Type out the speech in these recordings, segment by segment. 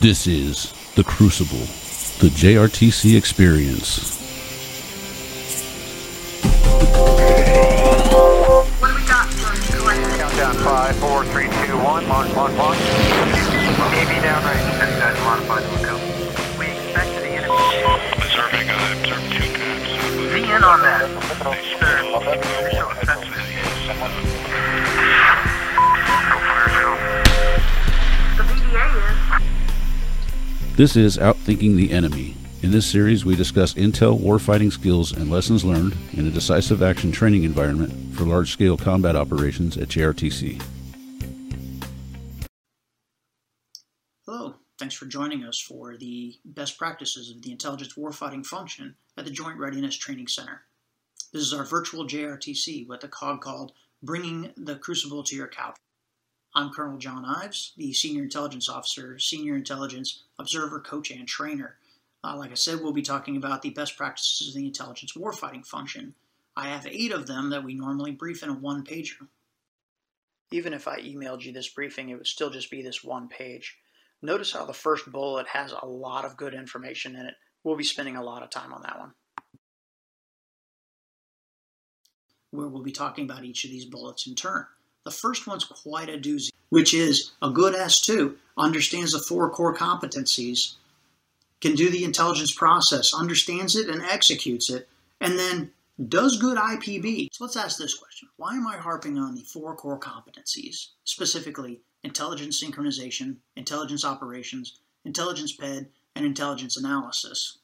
This is The Crucible, the JRTC experience. What do we got for collector? Countdown five, four, three, two, one. Launch, launch, launch. AV down range. This guy's modified. We expect the enemy. Observing, I observed two times. V in on that. Sir, This is Outthinking the Enemy. In this series, we discuss intel warfighting skills and lessons learned in a decisive action training environment for large scale combat operations at JRTC. Hello, thanks for joining us for the best practices of the intelligence warfighting function at the Joint Readiness Training Center. This is our virtual JRTC with a COG called Bringing the Crucible to Your Couch. I'm Colonel John Ives, the Senior Intelligence Officer, Senior Intelligence Observer, Coach, and Trainer. Uh, like I said, we'll be talking about the best practices of the intelligence warfighting function. I have eight of them that we normally brief in a one pager. Even if I emailed you this briefing, it would still just be this one page. Notice how the first bullet has a lot of good information in it. We'll be spending a lot of time on that one. Where we'll be talking about each of these bullets in turn. The first one's quite a doozy, which is a good S2 understands the four core competencies, can do the intelligence process, understands it and executes it, and then does good IPB. So let's ask this question. Why am I harping on the four core competencies, specifically intelligence synchronization, intelligence operations, intelligence PED, and intelligence analysis?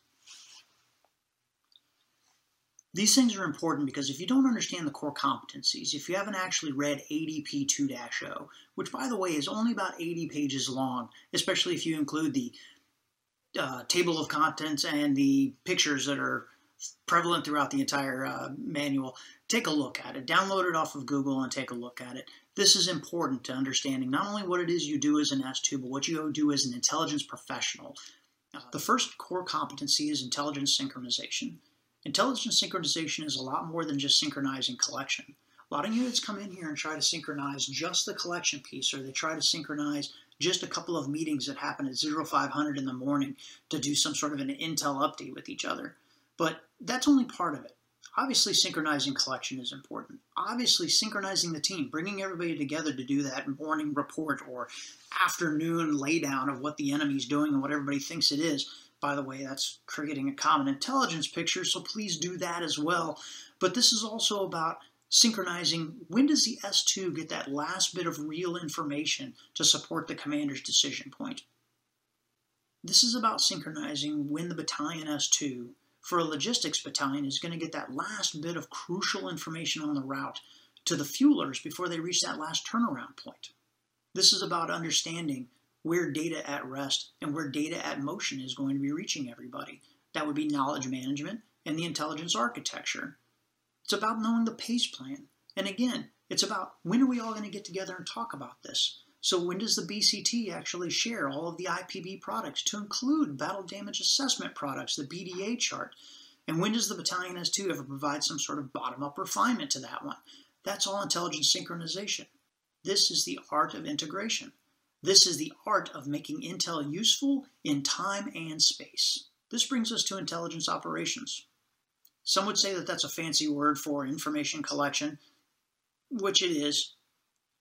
These things are important because if you don't understand the core competencies, if you haven't actually read ADP 2-0, which by the way is only about 80 pages long, especially if you include the uh, table of contents and the pictures that are prevalent throughout the entire uh, manual, take a look at it. Download it off of Google and take a look at it. This is important to understanding not only what it is you do as an S2, but what you do as an intelligence professional. Uh, the first core competency is intelligence synchronization. Intelligence synchronization is a lot more than just synchronizing collection. A lot of units come in here and try to synchronize just the collection piece, or they try to synchronize just a couple of meetings that happen at 0500 in the morning to do some sort of an intel update with each other. But that's only part of it. Obviously, synchronizing collection is important. Obviously, synchronizing the team, bringing everybody together to do that morning report or afternoon laydown of what the enemy's doing and what everybody thinks it is. By the way, that's creating a common intelligence picture, so please do that as well. But this is also about synchronizing when does the S2 get that last bit of real information to support the commander's decision point. This is about synchronizing when the battalion S2 for a logistics battalion is going to get that last bit of crucial information on the route to the fuelers before they reach that last turnaround point. This is about understanding where data at rest and where data at motion is going to be reaching everybody. That would be knowledge management and the intelligence architecture. It's about knowing the pace plan. And again, it's about when are we all going to get together and talk about this? So when does the BCT actually share all of the IPB products to include battle damage assessment products, the BDA chart? And when does the battalion S2 ever provide some sort of bottom-up refinement to that one? That's all intelligence synchronization. This is the art of integration. This is the art of making intel useful in time and space. This brings us to intelligence operations. Some would say that that's a fancy word for information collection, which it is,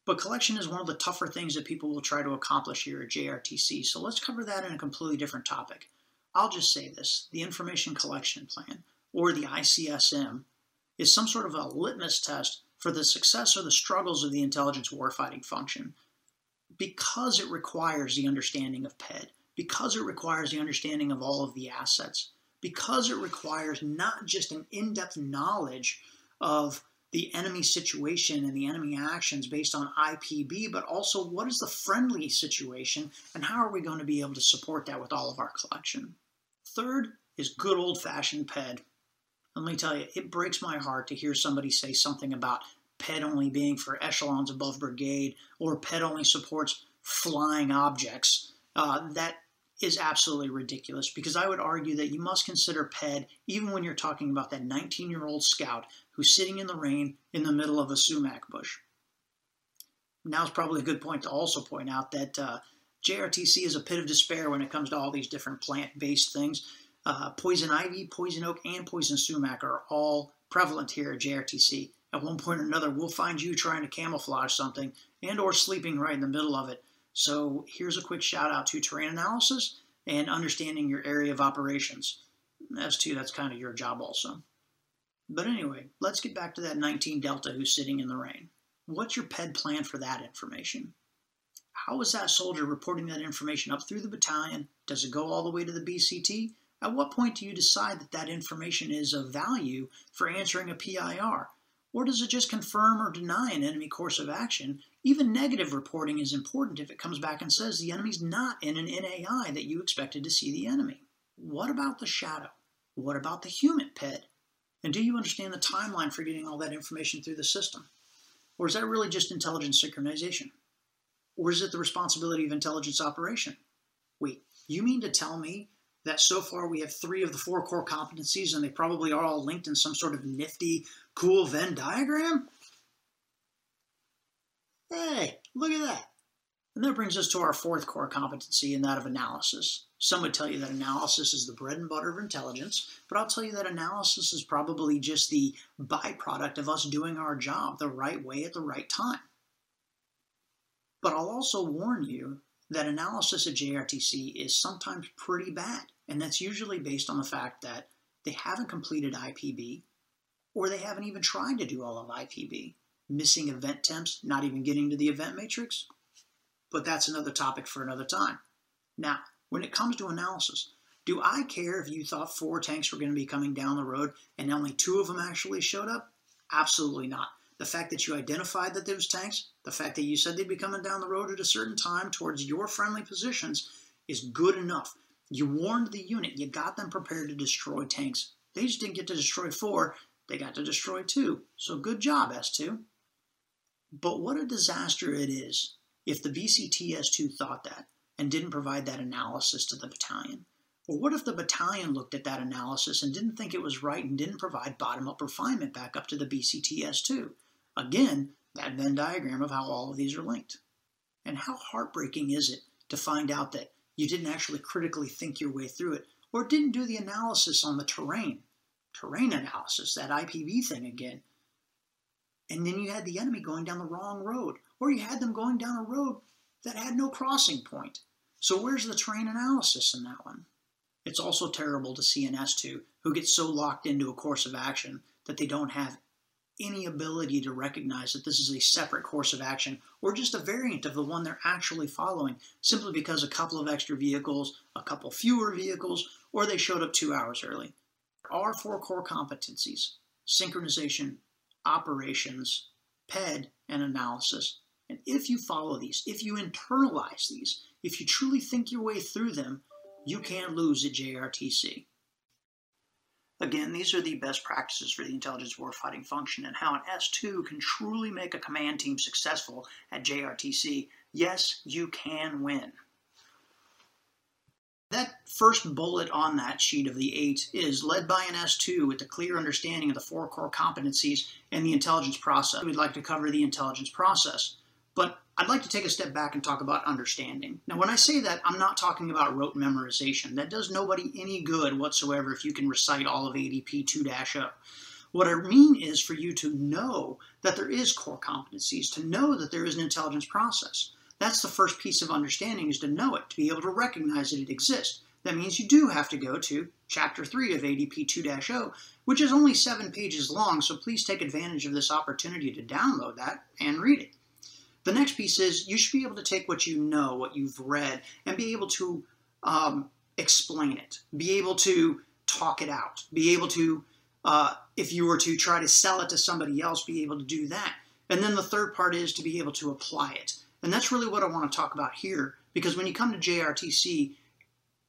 but collection is one of the tougher things that people will try to accomplish here at JRTC, so let's cover that in a completely different topic. I'll just say this the Information Collection Plan, or the ICSM, is some sort of a litmus test for the success or the struggles of the intelligence warfighting function because it requires the understanding of PED, because it requires the understanding of all of the assets, because it requires not just an in depth knowledge of the enemy situation and the enemy actions based on IPB, but also what is the friendly situation and how are we going to be able to support that with all of our collection. Third is good old fashioned PED. Let me tell you, it breaks my heart to hear somebody say something about PED only being for echelons above brigade or PED only supports flying objects. Uh, that is absolutely ridiculous because I would argue that you must consider PED even when you're talking about that 19 year old scout who's sitting in the rain in the middle of a sumac bush. Now's probably a good point to also point out that uh, JRTC is a pit of despair when it comes to all these different plant based things. Uh, poison ivy, poison oak, and poison sumac are all prevalent here at JRTC. At one point or another, we'll find you trying to camouflage something and or sleeping right in the middle of it. So here's a quick shout out to terrain analysis and understanding your area of operations. S2, that's kind of your job also. But anyway, let's get back to that 19 Delta who's sitting in the rain. What's your PED plan for that information? How is that soldier reporting that information up through the battalion? Does it go all the way to the BCT? At what point do you decide that that information is of value for answering a PIR? Or does it just confirm or deny an enemy course of action? Even negative reporting is important if it comes back and says the enemy's not in an NAI that you expected to see the enemy. What about the shadow? What about the human PED? And do you understand the timeline for getting all that information through the system? Or is that really just intelligence synchronization? Or is it the responsibility of intelligence operation? Wait, you mean to tell me that so far we have three of the four core competencies and they probably are all linked in some sort of nifty, cool Venn diagram? Hey, look at that. And that brings us to our fourth core competency, and that of analysis. Some would tell you that analysis is the bread and butter of intelligence, but I'll tell you that analysis is probably just the byproduct of us doing our job the right way at the right time. But I'll also warn you that analysis at JRTC is sometimes pretty bad, and that's usually based on the fact that they haven't completed IPB or they haven't even tried to do all of IPB. Missing event temps, not even getting to the event matrix, but that's another topic for another time. Now, when it comes to analysis, do I care if you thought four tanks were going to be coming down the road and only two of them actually showed up? Absolutely not. The fact that you identified that those tanks, the fact that you said they'd be coming down the road at a certain time towards your friendly positions is good enough. You warned the unit, you got them prepared to destroy tanks. They just didn't get to destroy four, they got to destroy two. So good job, S2. But what a disaster it is if the BCTS2 thought that and didn't provide that analysis to the battalion? Or what if the battalion looked at that analysis and didn't think it was right and didn't provide bottom up refinement back up to the BCTS2? Again, that Venn diagram of how all of these are linked. And how heartbreaking is it to find out that you didn't actually critically think your way through it or didn't do the analysis on the terrain? Terrain analysis, that IPB thing again. And then you had the enemy going down the wrong road or you had them going down a road that had no crossing point. So where's the terrain analysis in that one? It's also terrible to see an S2 who gets so locked into a course of action that they don't have any ability to recognize that this is a separate course of action or just a variant of the one they're actually following simply because a couple of extra vehicles, a couple fewer vehicles, or they showed up two hours early. There are four core competencies synchronization, operations, PED, and analysis. And if you follow these, if you internalize these, if you truly think your way through them, you can't lose at JRTC. Again, these are the best practices for the intelligence warfighting function and how an S2 can truly make a command team successful at JRTC. Yes, you can win. That first bullet on that sheet of the eight is led by an S2 with a clear understanding of the four core competencies and the intelligence process. We'd like to cover the intelligence process. But I'd like to take a step back and talk about understanding. Now, when I say that, I'm not talking about rote memorization. That does nobody any good whatsoever if you can recite all of ADP 2-0. What I mean is for you to know that there is core competencies, to know that there is an intelligence process. That's the first piece of understanding is to know it, to be able to recognize that it exists. That means you do have to go to Chapter 3 of ADP 2-0, which is only seven pages long, so please take advantage of this opportunity to download that and read it. The next piece is you should be able to take what you know, what you've read, and be able to um, explain it, be able to talk it out, be able to, uh, if you were to try to sell it to somebody else, be able to do that. And then the third part is to be able to apply it. And that's really what I want to talk about here, because when you come to JRTC,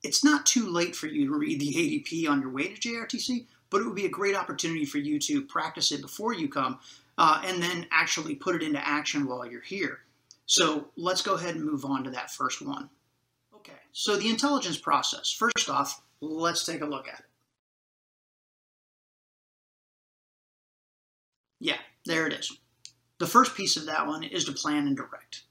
it's not too late for you to read the ADP on your way to JRTC, but it would be a great opportunity for you to practice it before you come uh, and then actually put it into action while you're here. So let's go ahead and move on to that first one. Okay, so the intelligence process. First off, let's take a look at it. Yeah, there it is. The first piece of that one is to plan and direct.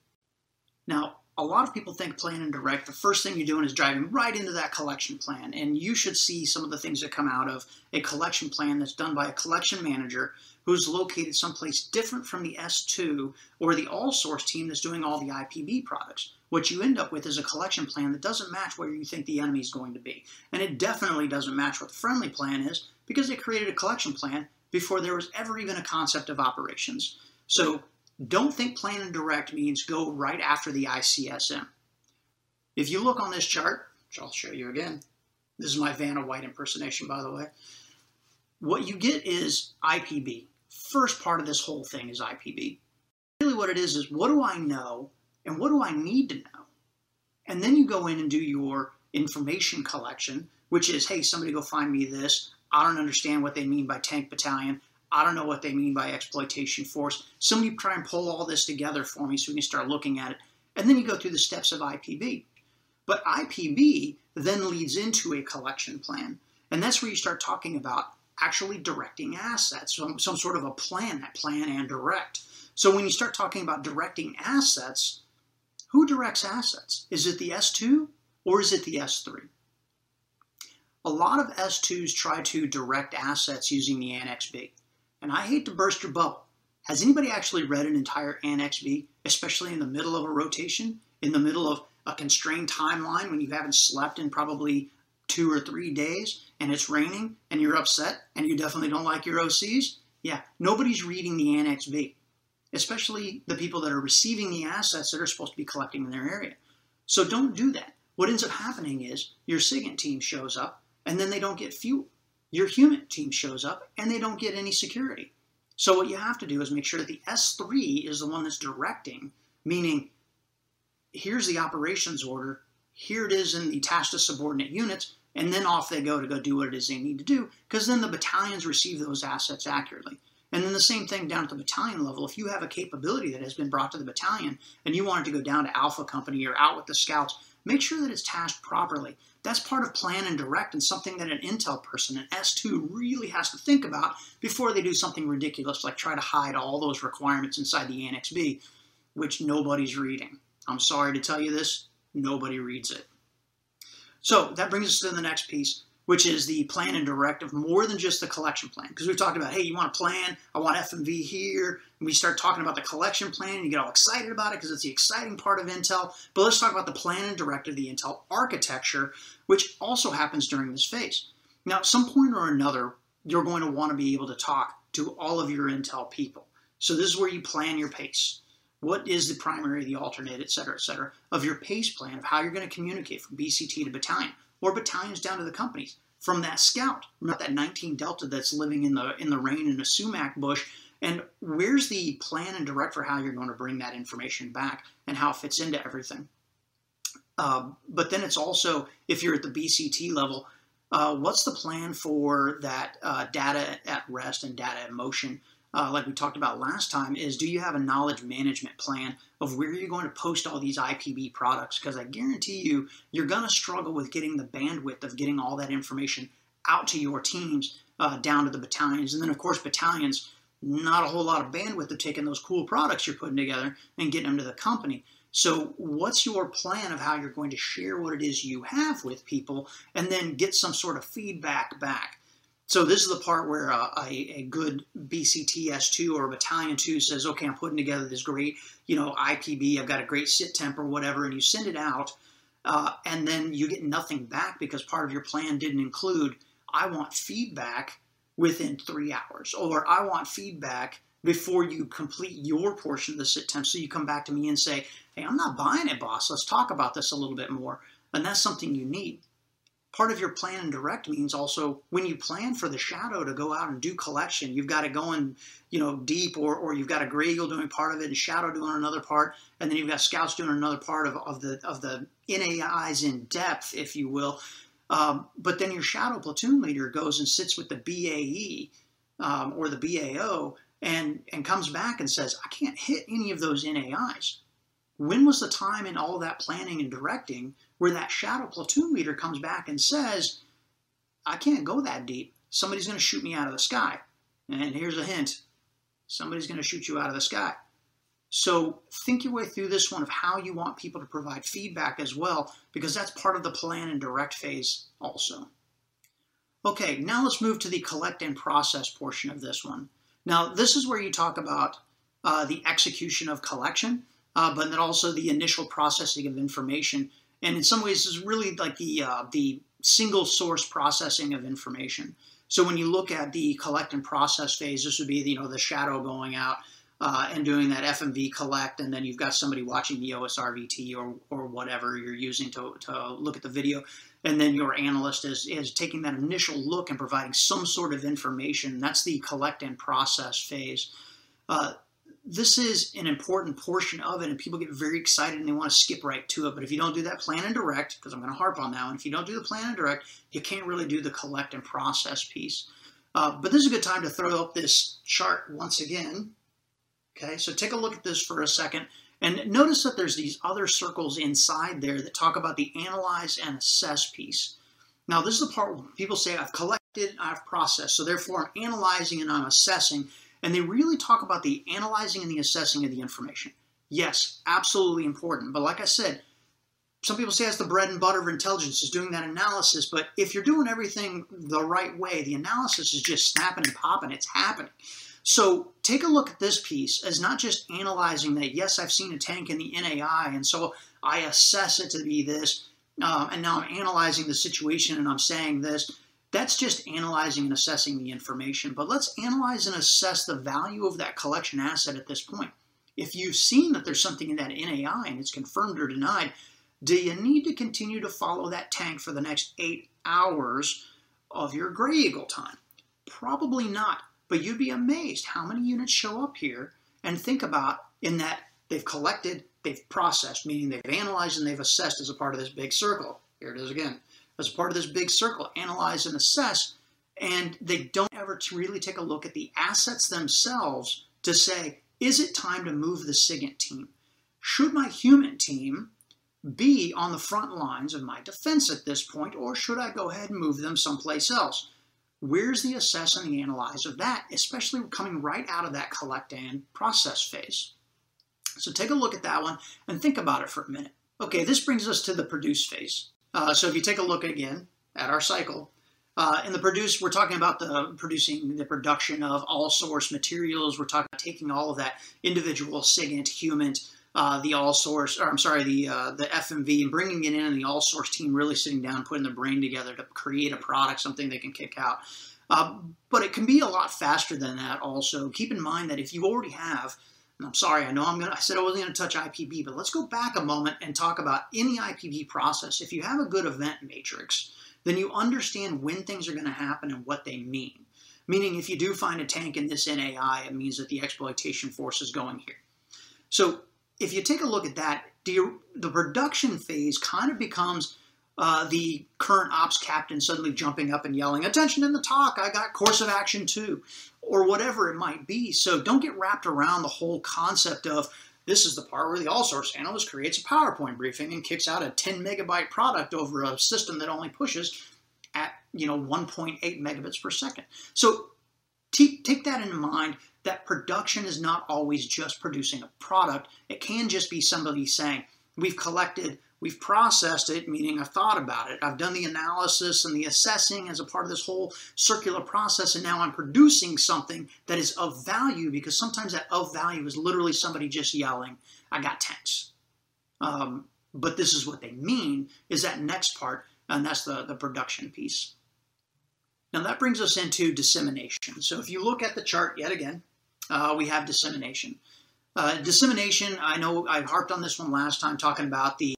Now, a lot of people think plan and direct, the first thing you're doing is driving right into that collection plan. And you should see some of the things that come out of a collection plan that's done by a collection manager who's located someplace different from the S2 or the all source team that's doing all the IPB products. What you end up with is a collection plan that doesn't match where you think the enemy is going to be. And it definitely doesn't match what the friendly plan is because they created a collection plan before there was ever even a concept of operations. So don't think plan and direct means go right after the ICSM. If you look on this chart, which I'll show you again, this is my Vanna White impersonation, by the way. What you get is IPB. First part of this whole thing is IPB. Really, what it is is what do I know and what do I need to know? And then you go in and do your information collection, which is hey, somebody go find me this. I don't understand what they mean by tank battalion. I don't know what they mean by exploitation force. Somebody try and pull all this together for me so we can start looking at it. And then you go through the steps of IPB. But IPB then leads into a collection plan. And that's where you start talking about actually directing assets, some, some sort of a plan, that plan and direct. So when you start talking about directing assets, who directs assets? Is it the S2 or is it the S3? A lot of S2s try to direct assets using the Annex B. And I hate to burst your bubble. Has anybody actually read an entire Annex B, especially in the middle of a rotation, in the middle of a constrained timeline when you haven't slept in probably two or three days and it's raining and you're upset and you definitely don't like your OCs? Yeah, nobody's reading the Annex B, especially the people that are receiving the assets that are supposed to be collecting in their area. So don't do that. What ends up happening is your SIGINT team shows up and then they don't get fuel your human team shows up and they don't get any security. So what you have to do is make sure that the S3 is the one that's directing, meaning here's the operations order, here it is in the task to subordinate units, and then off they go to go do what it is they need to do, because then the battalions receive those assets accurately. And then the same thing down at the battalion level. If you have a capability that has been brought to the battalion and you want it to go down to Alpha Company or out with the scouts, make sure that it's tasked properly. That's part of plan and direct and something that an Intel person, an S2, really has to think about before they do something ridiculous like try to hide all those requirements inside the Annex B, which nobody's reading. I'm sorry to tell you this, nobody reads it. So that brings us to the next piece, which is the plan and directive more than just the collection plan. Because we've talked about, hey, you want a plan? I want FMV here. And we start talking about the collection plan, and you get all excited about it because it's the exciting part of Intel. But let's talk about the plan and directive, the Intel architecture, which also happens during this phase. Now, at some point or another, you're going to want to be able to talk to all of your Intel people. So this is where you plan your pace. What is the primary, the alternate, et cetera, et cetera, of your pace plan of how you're going to communicate from BCT to battalion or battalions down to the companies from that scout, not that 19 Delta that's living in the in the rain in a sumac bush. And where's the plan and direct for how you're going to bring that information back and how it fits into everything? Uh, but then it's also, if you're at the BCT level, uh, what's the plan for that uh, data at rest and data in motion? Uh, like we talked about last time, is do you have a knowledge management plan of where you're going to post all these IPB products? Because I guarantee you, you're going to struggle with getting the bandwidth of getting all that information out to your teams, uh, down to the battalions. And then, of course, battalions, not a whole lot of bandwidth of taking those cool products you're putting together and getting them to the company. So, what's your plan of how you're going to share what it is you have with people and then get some sort of feedback back? So, this is the part where uh, a, good BCTS2 or Battalion 2 says, okay, I'm putting together this great, you know, IPB, I've got a great sit temp or whatever, and you send it out, uh, and then you get nothing back because part of your plan didn't include, I want feedback within three hours, or I want feedback before you complete your portion of the sit temp. So you come back to me and say, hey, I'm not buying it, boss. Let's talk about this a little bit more. And that's something you need. Part of your plan and direct means also when you plan for the shadow to go out and do collection, you've got it going, you know, deep, or, or you've got a gray eagle doing part of it and shadow doing another part, and then you've got scouts doing another part of, of the of the NAIs in depth, if you will. Um, but then your shadow platoon leader goes and sits with the BAE um, or the BAO and, and comes back and says, I can't hit any of those NAIs. When was the time in all that planning and directing where that shadow platoon leader comes back and says, I can't go that deep. Somebody's going to shoot me out of the sky. And here's a hint somebody's going to shoot you out of the sky. So think your way through this one of how you want people to provide feedback as well, because that's part of the plan and direct phase also. Okay, now let's move to the collect and process portion of this one. Now, this is where you talk about uh, the execution of collection, uh, but then also the initial processing of information. And in some ways, is really like the uh, the single source processing of information. So when you look at the collect and process phase, this would be you know the shadow going out uh, and doing that FMV collect, and then you've got somebody watching the OSRVT or, or whatever you're using to, to look at the video, and then your analyst is, is taking that initial look and providing some sort of information. That's the collect and process phase. Uh, this is an important portion of it, and people get very excited and they want to skip right to it. But if you don't do that plan and direct, because I'm going to harp on that one, if you don't do the plan and direct, you can't really do the collect and process piece. Uh, but this is a good time to throw up this chart once again. Okay, so take a look at this for a second. And notice that there's these other circles inside there that talk about the analyze and assess piece. Now, this is the part where people say, I've collected, I've processed, so therefore I'm analyzing and I'm assessing. And they really talk about the analyzing and the assessing of the information. Yes, absolutely important. But like I said, some people say that's the bread and butter of intelligence is doing that analysis. But if you're doing everything the right way, the analysis is just snapping and popping. It's happening. So take a look at this piece as not just analyzing that, yes, I've seen a tank in the NAI, and so I assess it to be this, um, and now I'm analyzing the situation and I'm saying this. That's just analyzing and assessing the information. But let's analyze and assess the value of that collection asset at this point. If you've seen that there's something in that NAI and it's confirmed or denied, do you need to continue to follow that tank for the next eight hours of your gray eagle time? Probably not. But you'd be amazed how many units show up here and think about in that they've collected, they've processed, meaning they've analyzed and they've assessed as a part of this big circle. Here it is again. As part of this big circle, analyze and assess, and they don't ever really take a look at the assets themselves to say, is it time to move the SIGINT team? Should my human team be on the front lines of my defense at this point, or should I go ahead and move them someplace else? Where's the assess and the analyze of that, especially coming right out of that collect and process phase? So take a look at that one and think about it for a minute. Okay, this brings us to the produce phase. Uh, so if you take a look again at our cycle, uh, in the produce, we're talking about the producing the production of all source materials. We're talking about taking all of that individual SIGINT, HUMINT, uh, the all source, or I'm sorry, the uh, the FMV, and bringing it in, and the all source team really sitting down, putting the brain together to create a product, something they can kick out. Uh, but it can be a lot faster than that. Also, keep in mind that if you already have, I'm sorry, I know I'm gonna, I said I wasn't going to touch IPB, but let's go back a moment and talk about in the IPB process. If you have a good event matrix, then you understand when things are going to happen and what they mean. Meaning, if you do find a tank in this NAI, it means that the exploitation force is going here. So if you take a look at that, the, the production phase kind of becomes uh, the current ops captain suddenly jumping up and yelling, Attention in the TOC, I got course of action too, or whatever it might be. So don't get wrapped around the whole concept of this is the part where the all source analyst creates a PowerPoint briefing and kicks out a 10 megabyte product over a system that only pushes at you know 1.8 megabits per second. So take that in mind that production is not always just producing a product. It can just be somebody saying, we've collected, we've processed it, meaning I've thought about it. I've done the analysis and the assessing as a part of this whole circular process, and now I'm producing something that is of value because sometimes that of value is literally somebody just yelling, I got tanks. Um, but this is what they mean is that next part, and that's the, the production piece. Now that brings us into dissemination. So if you look at the chart yet again, uh, we have dissemination. Uh, dissemination, I know I harped on this one last time talking about the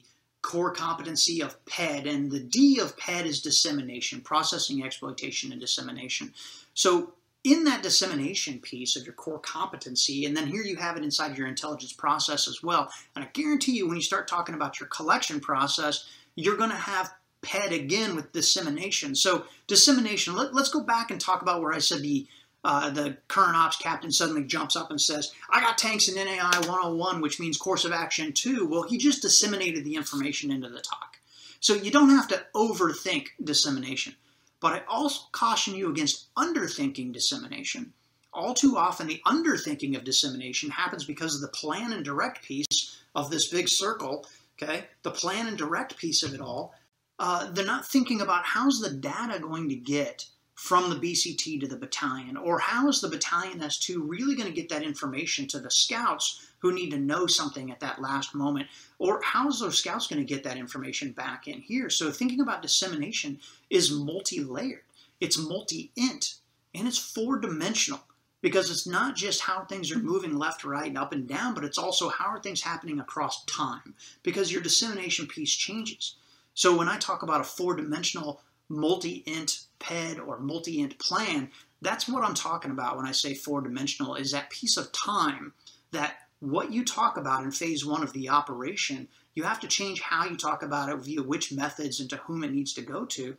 core competency of PED, and the D of PED is dissemination, processing, exploitation, and dissemination. So in that dissemination piece of your core competency, and then here you have it inside your intelligence process as well. And I guarantee you, when you start talking about your collection process, you're going to have PED again with dissemination. So dissemination, let, us go back and talk about where I said the uh, the current ops captain suddenly jumps up and says, I got tanks in NAI 101, which means course of action 2. Well, he just disseminated the information into the TOC. So you don't have to overthink dissemination. But I also caution you against underthinking dissemination. all too often the underthinking of dissemination happens because of the plan and direct piece of this big circle, okay? The plan and direct piece of it all. Uh, they're not thinking about how's the data going to get from the BCT to the battalion, or how is the battalion S2 really going to get that information to the scouts who need to know something at that last moment, or how's those scouts going to get that information back in here? So thinking about dissemination is multi-layered, it's multi-int, and it's four-dimensional because it's not just how things are moving left, right, and up and down, but it's also how are things happening across time because your dissemination piece changes. So when I talk about a four-dimensional multi-int PED or multi-int plan, that's what I'm talking about when I say four-dimensional is that piece of time that what you talk about in phase one of the operation, you have to change how you talk about it via which methods and to whom it needs to go to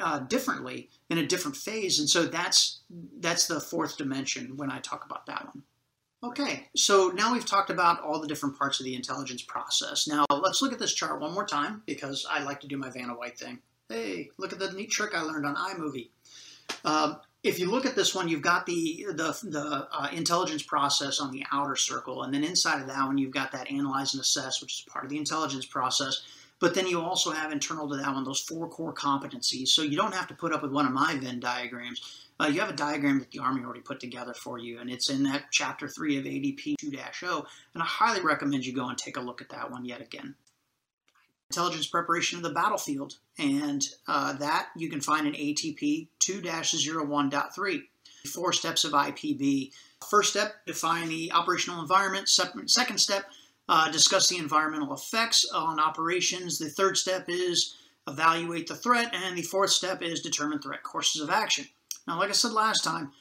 uh, differently in a different phase. And so that's that's the fourth dimension when I talk about that one. Okay, so now we've talked about all the different parts of the intelligence process. Now let's look at this chart one more time because I like to do my Vanna White thing. Hey, look at the neat trick I learned on iMovie. Um, if you look at this one, you've got the the, the uh, intelligence process on the outer circle, and then inside of that one, you've got that analyze and assess, which is part of the intelligence process. But then you also have internal to that one those four core competencies. So you don't have to put up with one of my Venn diagrams. Uh, you have a diagram that the Army already put together for you, and it's in that chapter three of ADP 2-0. And I highly recommend you go and take a look at that one yet again intelligence preparation of the battlefield, and uh, that you can find in ATP 2-01.3. Four steps of IPB. First step, define the operational environment. Second step, uh, discuss the environmental effects on operations. The third step is evaluate the threat, and the fourth step is determine threat courses of action. Now, like I said last time,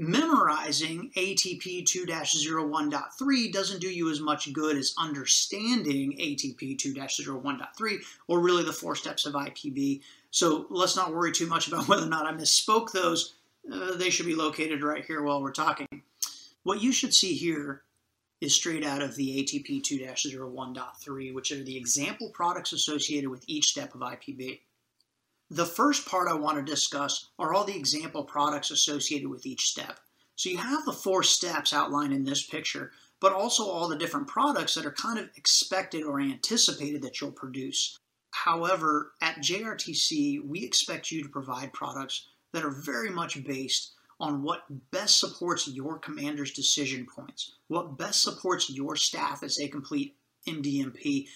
memorizing ATP 2-01.3 doesn't do you as much good as understanding ATP 2-01.3 or really the four steps of IPB. So let's not worry too much about whether or not I misspoke those. Uh, they should be located right here while we're talking. What you should see here is straight out of the ATP 2-01.3, which are the example products associated with each step of IPB. The first part I want to discuss are all the example products associated with each step. So you have the four steps outlined in this picture, but also all the different products that are kind of expected or anticipated that you'll produce. However, at JRTC, we expect you to provide products that are very much based on what best supports your commander's decision points, what best supports your staff as they complete MDMP,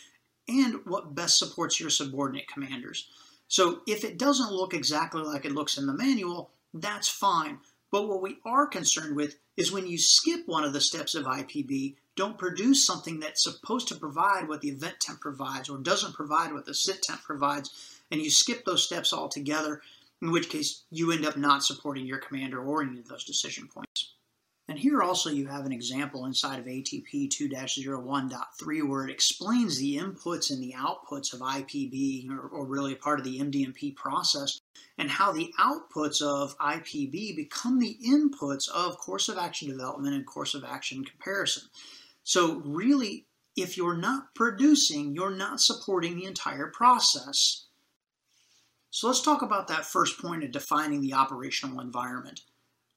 and what best supports your subordinate commanders. So if it doesn't look exactly like it looks in the manual, that's fine. But what we are concerned with is when you skip one of the steps of IPB, don't produce something that's supposed to provide what the event temp provides or doesn't provide what the sit temp provides, and you skip those steps altogether, in which case you end up not supporting your commander or any of those decision points. And here also you have an example inside of ATP 2-01.3 where it explains the inputs and the outputs of IPB, or, or, really part of the MDMP process, and how the outputs of IPB become the inputs of course of action development and course of action comparison. So really, if you're not producing, you're not supporting the entire process. So let's talk about that first point of defining the operational environment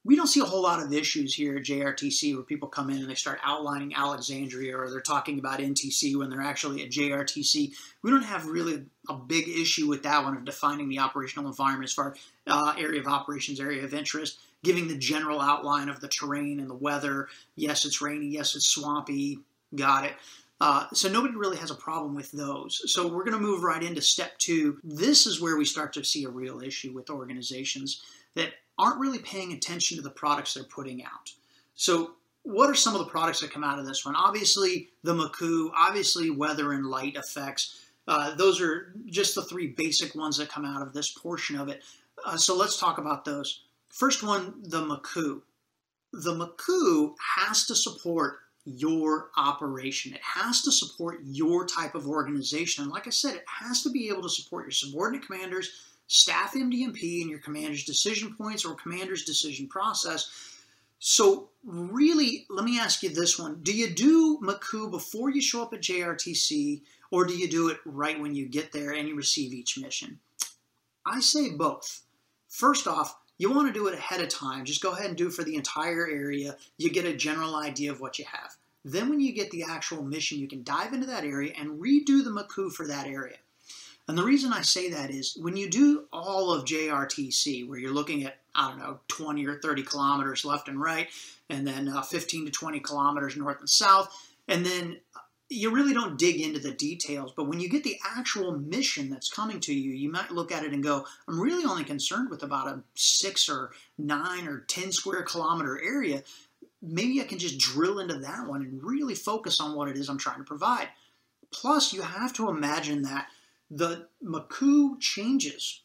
we don't see a whole lot of issues here at JRTC where people come in and they start outlining Alexandria or they're talking about NTC when they're actually at JRTC. We don't have really a big issue with that one of defining the operational environment as far uh, area of operations, area of interest, giving the general outline of the terrain and the weather. Yes, it's rainy. Yes, it's swampy. Got it. Uh, so nobody really has a problem with those. So we're going to move right into step two. This is where we start to see a real issue with organizations that aren't really paying attention to the products they're putting out. So what are some of the products that come out of this one? Obviously, the MCOO, obviously weather and light effects. Uh, those are just the three basic ones that come out of this portion of it. Uh, so let's talk about those. First one, the MCOO. The MCOO has to support your operation. It has to support your type of organization. And like I said, it has to be able to support your subordinate commanders staff MDMP and your commander's decision points or commander's decision process. So really, let me ask you this one. Do you do MCOO before you show up at JRTC or do you do it right when you get there and you receive each mission? I say both. First off, you want to do it ahead of time. Just go ahead and do it for the entire area. You get a general idea of what you have. Then, when you get the actual mission, you can dive into that area and redo the MCOO for that area. And the reason I say that is when you do all of JRTC, where you're looking at, I don't know, 20 or 30 kilometers left and right, and then uh, 15 to 20 kilometers north and south, and then you really don't dig into the details. But when you get the actual mission that's coming to you, you might look at it and go, I'm really only concerned with about a six or nine or 10 square kilometer area. Maybe I can just drill into that one and really focus on what it is I'm trying to provide. Plus, you have to imagine that the MCOO changes.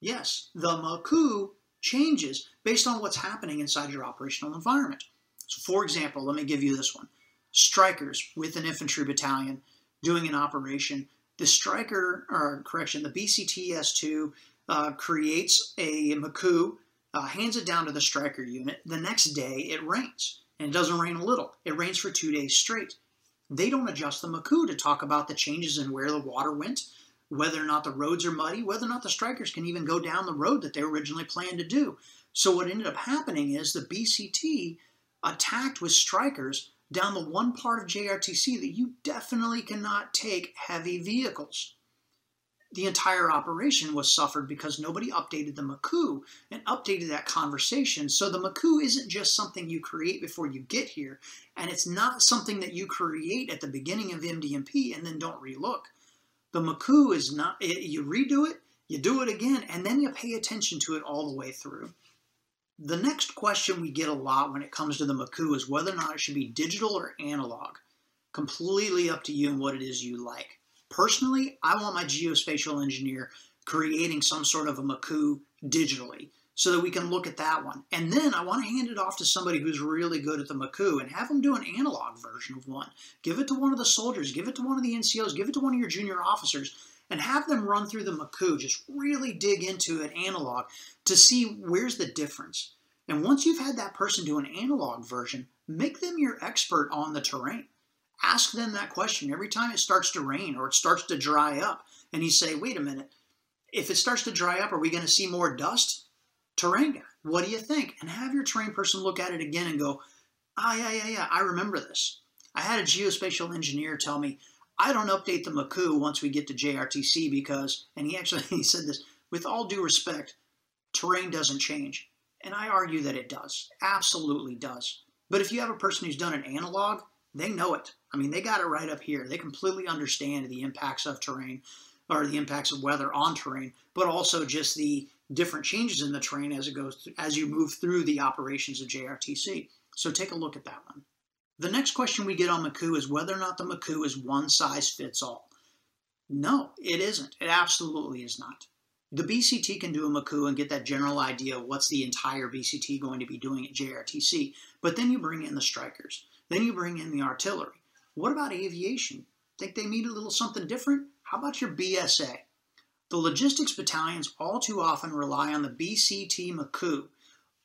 Yes, the MCOO changes based on what's happening inside your operational environment. So, for example, let me give you this one Strykers with an infantry battalion doing an operation. The Stryker, or correction, the BCTS2 uh, creates a MCOO, uh, hands it down to the Stryker unit. The next day it rains, and it doesn't rain a little. It rains for two days straight. They don't adjust the MCOO to talk about the changes in where the water went, whether or not the roads are muddy, whether or not the Strykers can even go down the road that they originally planned to do. So what ended up happening is the BCT attacked with Strykers down the one part of JRTC that you definitely cannot take heavy vehicles. The entire operation was suffered because nobody updated the MCOO and updated that conversation. So the MCOO isn't just something you create before you get here, and it's not something that you create at the beginning of MDMP and then don't relook. The MCOO is not, eh, you redo it, you do it again, and then you pay attention to it all the way through. The next question we get a lot when it comes to the MCOO is whether or not it should be digital or analog. Completely up to you and what it is you like. Personally, I want my geospatial engineer creating some sort of a MCOO digitally so that we can look at that one. And then I want to hand it off to somebody who's really good at the MCOO and have them do an analog version of one. Give it to one of the soldiers, give it to one of the NCOs, give it to one of your junior officers, and have them run through the MCOO. Just really dig into it analog to see where's the difference. And once you've had that person do an analog version, make them your expert on the terrain. Ask them that question every time it starts to rain or it starts to dry up. And you say, wait a minute, if it starts to dry up, are we going to see more dust? Terrain guy, what do you think? And have your terrain person look at it again and go, ah, yeah, yeah, yeah, I remember this. I had a geospatial engineer tell me, I don't update the MCOO once we get to JRTC because, and he actually he said this, with all due respect, terrain doesn't change. And I argue that it does, absolutely does. But if you have a person who's done an analog, they know it. I mean, they got it right up here. They completely understand the impacts of terrain or the impacts of weather on terrain, but also just the different changes in the terrain as it goes through, as you move through the operations of JRTC. So take a look at that one. The next question we get on MCOO is whether or not the MCOO is one size fits all. No, it isn't. It absolutely is not. The BCT can do a MCOO and get that general idea of what's the entire BCT going to be doing at JRTC, but then you bring in the Strykers. Then you bring in the artillery. What about aviation? Think they need a little something different? How about your BSA? The logistics battalions all too often rely on the BCT MCOO,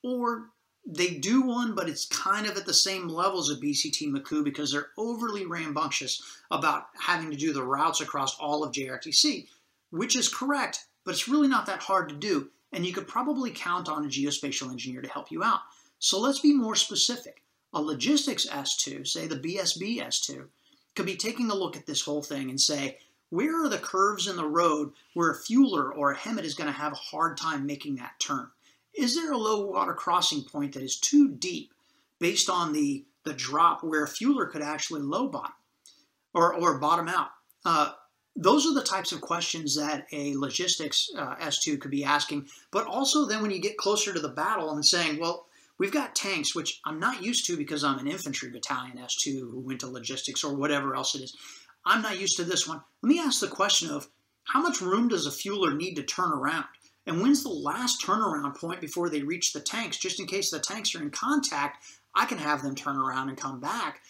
or they do one, but it's kind of at the same level as a BCT MCOO because they're overly rambunctious about having to do the routes across all of JRTC, which is correct, but it's really not that hard to do, and you could probably count on a geospatial engineer to help you out. So let's be more specific. A logistics S2, say the BSB S2, could be taking a look at this whole thing and say, where are the curves in the road where a fueler or a HEMTT is going to have a hard time making that turn? Is there a low water crossing point that is too deep based on the, the drop where a fueler could actually low bottom or, or bottom out? Uh, those are the types of questions that a logistics uh, S2 could be asking. But also, then when you get closer to the battle and saying, well, we've got tanks, which I'm not used to because I'm an infantry battalion S2 who went to logistics or whatever else it is. I'm not used to this one. Let me ask the question of how much room does a fueler need to turn around? And when's the last turnaround point before they reach the tanks? Just in case the tanks are in contact, I can have them turn around and come back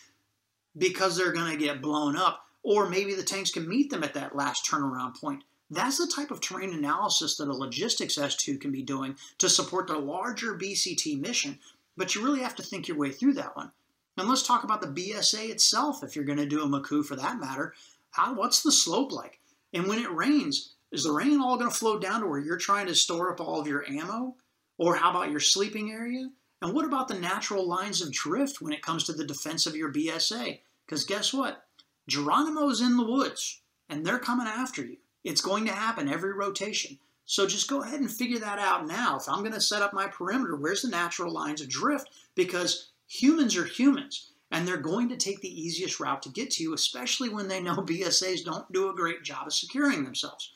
because they're going to get blown up. Or maybe the tanks can meet them at that last turnaround point. That's the type of terrain analysis that a logistics S2 can be doing to support the larger BCT mission, but you really have to think your way through that one. And let's talk about the BSA itself, if you're going to do a MCOO for that matter. How, what's the slope like? And when it rains, is the rain all going to flow down to where you're trying to store up all of your ammo? Or how about your sleeping area? And what about the natural lines of drift when it comes to the defense of your BSA? Because guess what? Geronimo's in the woods and they're coming after you. It's going to happen every rotation. So just go ahead and figure that out now. If I'm going to set up my perimeter, where's the natural lines of drift? Because humans are humans and they're going to take the easiest route to get to you, especially when they know BSAs don't do a great job of securing themselves.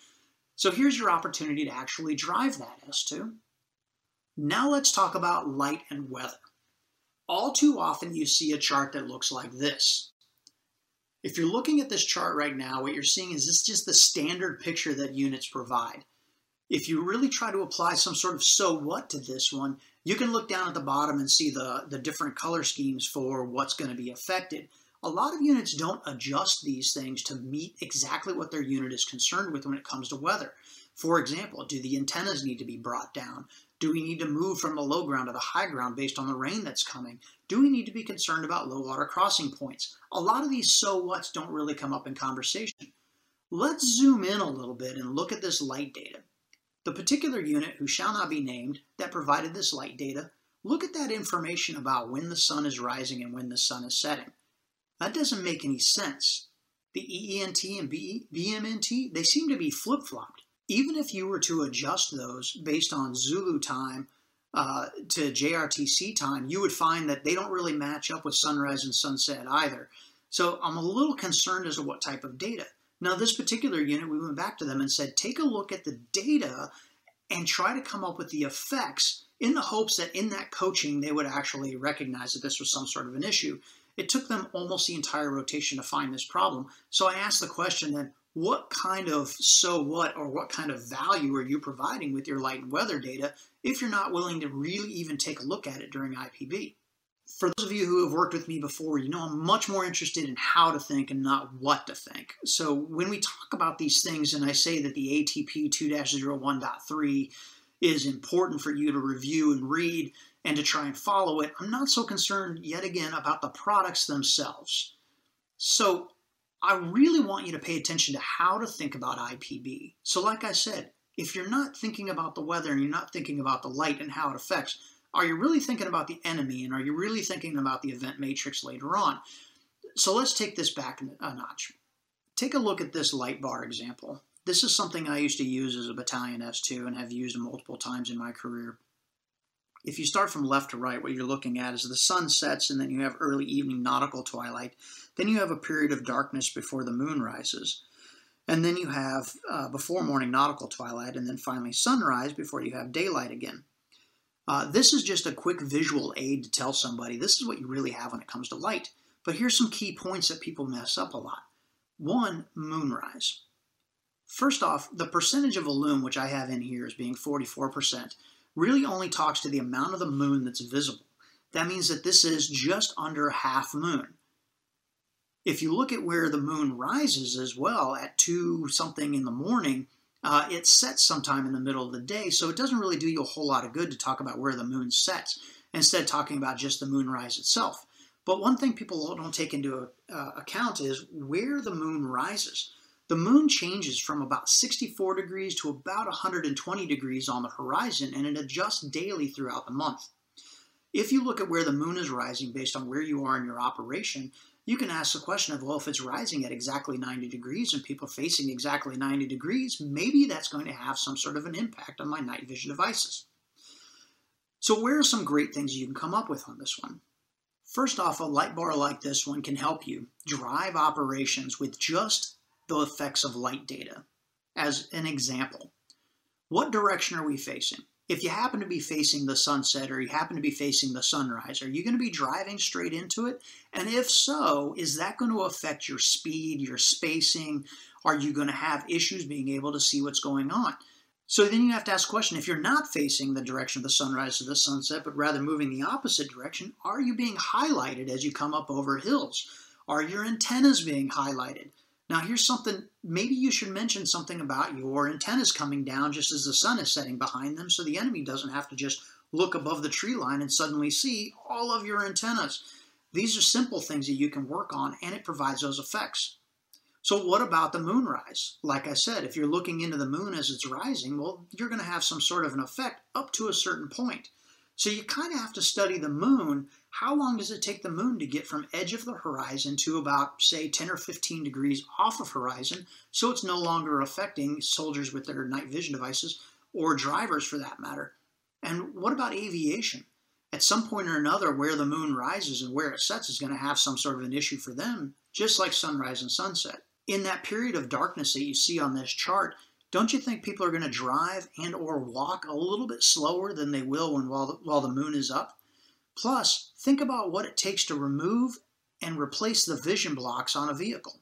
So here's your opportunity to actually drive that S2. Now let's talk about light and weather. All too often you see a chart that looks like this. If you're looking at this chart right now, what you're seeing is this just the standard picture that units provide. If you really try to apply some sort of so what to this one, you can look down at the bottom and see the, the different color schemes for what's going to be affected. A lot of units don't adjust these things to meet exactly what their unit is concerned with when it comes to weather. For example, do the antennas need to be brought down? Do we need to move from the low ground to the high ground based on the rain that's coming? Do we need to be concerned about low water crossing points? A lot of these so whats don't really come up in conversation. Let's zoom in a little bit and look at this light data. The particular unit, who shall not be named, that provided this light data, look at that information about when the sun is rising and when the sun is setting. That doesn't make any sense. The EENT and BMNT, they seem to be flip-flopped even if you were to adjust those based on Zulu time uh, to JRTC time, you would find that they don't really match up with sunrise and sunset either. So I'm a little concerned as to what type of data. Now, this particular unit, we went back to them and said, take a look at the data and try to come up with the effects in the hopes that in that coaching they would actually recognize that this was some sort of an issue. It took them almost the entire rotation to find this problem. So I asked the question then, what kind of so what or what kind of value are you providing with your light and weather data if you're not willing to really even take a look at it during IPB? For those of you who have worked with me before, you know I'm much more interested in how to think and not what to think. So when we talk about these things and I say that the ATP 2-01.3 is important for you to review and read and to try and follow it, I'm not so concerned yet again about the products themselves. So I really want you to pay attention to how to think about IPB. So, like I said, if you're not thinking about the weather and you're not thinking about the light and how it affects, are you really thinking about the enemy and are you really thinking about the event matrix later on? So, let's take this back a notch. Take a look at this light bar example. This is something I used to use as a battalion S2 and have used multiple times in my career if you start from left to right, what you're looking at is the sun sets and then you have early evening nautical twilight. Then you have a period of darkness before the moon rises. And then you have uh, before morning nautical twilight and then finally sunrise before you have daylight again. Uh, this is just a quick visual aid to tell somebody this is what you really have when it comes to light. But here's some key points that people mess up a lot. One, moonrise. First off, the percentage of illum, which I have in here as being 44%, really only talks to the amount of the moon that's visible. That means that this is just under half moon. If you look at where the moon rises as well at 2 something in the morning, uh, it sets sometime in the middle of the day, so it doesn't really do you a whole lot of good to talk about where the moon sets, instead talking about just the moonrise itself. But one thing people don't take into uh, account is where the moon rises. The moon changes from about 64 degrees to about 120 degrees on the horizon, and it adjusts daily throughout the month. If you look at where the moon is rising based on where you are in your operation, you can ask the question of, well, if it's rising at exactly 90 degrees and people facing exactly 90 degrees, maybe that's going to have some sort of an impact on my night vision devices. So where are some great things you can come up with on this one? First off, a light bar like this one can help you drive operations with just the effects of light data. As an example, what direction are we facing? If you happen to be facing the sunset or you happen to be facing the sunrise, are you going to be driving straight into it? And if so, is that going to affect your speed, your spacing? Are you going to have issues being able to see what's going on? So then you have to ask the question if you're not facing the direction of the sunrise or the sunset, but rather moving the opposite direction, are you being highlighted as you come up over hills? Are your antennas being highlighted? Now, here's something maybe you should mention something about your antennas coming down just as the sun is setting behind them so the enemy doesn't have to just look above the tree line and suddenly see all of your antennas. These are simple things that you can work on and it provides those effects. So, what about the moonrise? Like I said, if you're looking into the moon as it's rising, well, you're going to have some sort of an effect up to a certain point. So, you kind of have to study the moon. How long does it take the moon to get from edge of the horizon to about, say, 10 or 15 degrees off of horizon so it's no longer affecting soldiers with their night vision devices or drivers for that matter? And what about aviation? At some point or another, where the moon rises and where it sets is going to have some sort of an issue for them, just like sunrise and sunset in that period of darkness that you see on this chart, don't you think people are going to drive and or walk a little bit slower than they will when while the, while the moon is up? Plus, think about what it takes to remove and replace the vision blocks on a vehicle.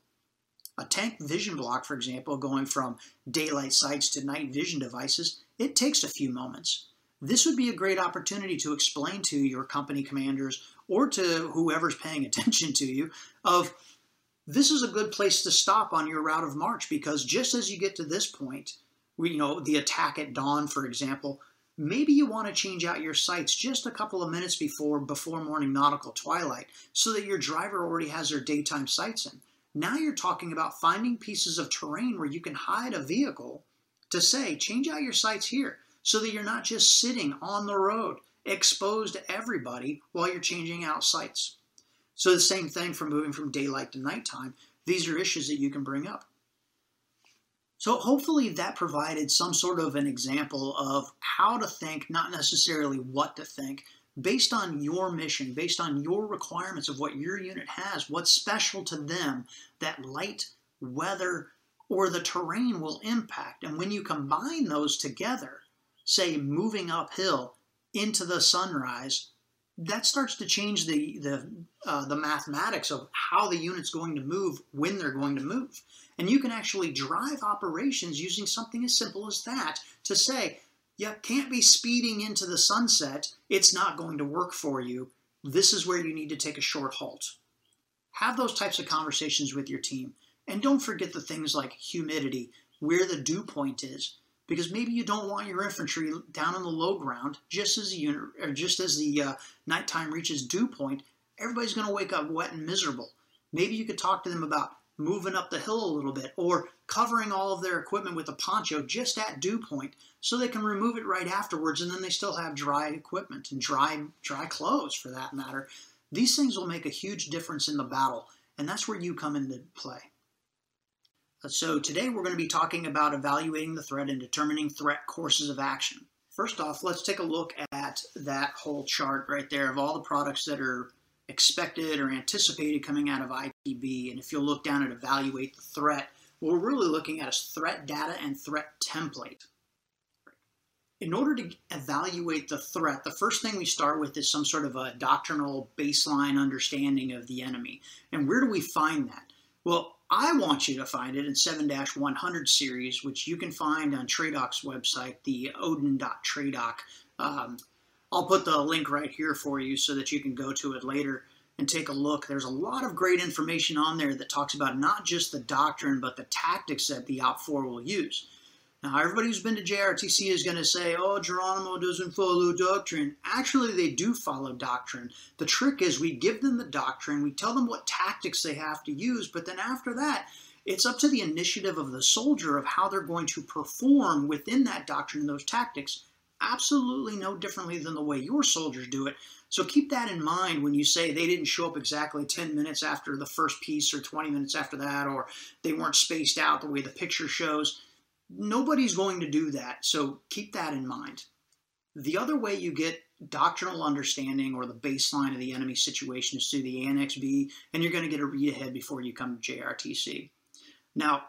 A tank vision block, for example, going from daylight sights to night vision devices, it takes a few moments. This would be a great opportunity to explain to your company commanders or to whoever's paying attention to you of this is a good place to stop on your route of march because just as you get to this point, you know, the attack at dawn, for example, maybe you want to change out your sights just a couple of minutes before before morning nautical twilight so that your driver already has their daytime sights in. Now you're talking about finding pieces of terrain where you can hide a vehicle to say, change out your sights here so that you're not just sitting on the road exposed to everybody while you're changing out sights. So the same thing for moving from daylight to nighttime. These are issues that you can bring up. So hopefully that provided some sort of an example of how to think, not necessarily what to think, based on your mission, based on your requirements of what your unit has, what's special to them that light, weather, or the terrain will impact. And when you combine those together, say moving uphill into the sunrise, that starts to change the the uh, the mathematics of how the unit's going to move when they're going to move, and you can actually drive operations using something as simple as that to say you can't be speeding into the sunset. It's not going to work for you. This is where you need to take a short halt. Have those types of conversations with your team, and don't forget the things like humidity, where the dew point is because maybe you don't want your infantry down in the low ground just as the unit, or just as the uh, nighttime reaches dew point. Everybody's going to wake up wet and miserable. Maybe you could talk to them about moving up the hill a little bit or covering all of their equipment with a poncho just at dew point so they can remove it right afterwards and then they still have dry equipment and dry dry clothes for that matter. These things will make a huge difference in the battle and that's where you come into play. Uh, so today we're going to be talking about evaluating the threat and determining threat courses of action. First off, let's take a look at that whole chart right there of all the products that are expected or anticipated coming out of IPB. And if you'll look down at evaluate the threat, what we're really looking at is threat data and threat template. In order to evaluate the threat, the first thing we start with is some sort of a doctrinal baseline understanding of the enemy. And where do we find that? Well, I want you to find it in 7-100 series, which you can find on Tradoc's website, the odin.tradoc. Um, I'll put the link right here for you so that you can go to it later and take a look. There's a lot of great information on there that talks about not just the doctrine, but the tactics that the OPFOR will use. Now, everybody who's been to JRTC is going to say, oh, Geronimo doesn't follow doctrine. Actually, they do follow doctrine. The trick is we give them the doctrine, we tell them what tactics they have to use, but then after that, it's up to the initiative of the soldier of how they're going to perform within that doctrine and those tactics, absolutely no differently than the way your soldiers do it. So keep that in mind when you say they didn't show up exactly 10 minutes after the first piece or 20 minutes after that, or they weren't spaced out the way the picture shows Nobody's going to do that, so keep that in mind. The other way you get doctrinal understanding or the baseline of the enemy situation is through the Annex B, and you're going to get a read ahead before you come to JRTC. Now,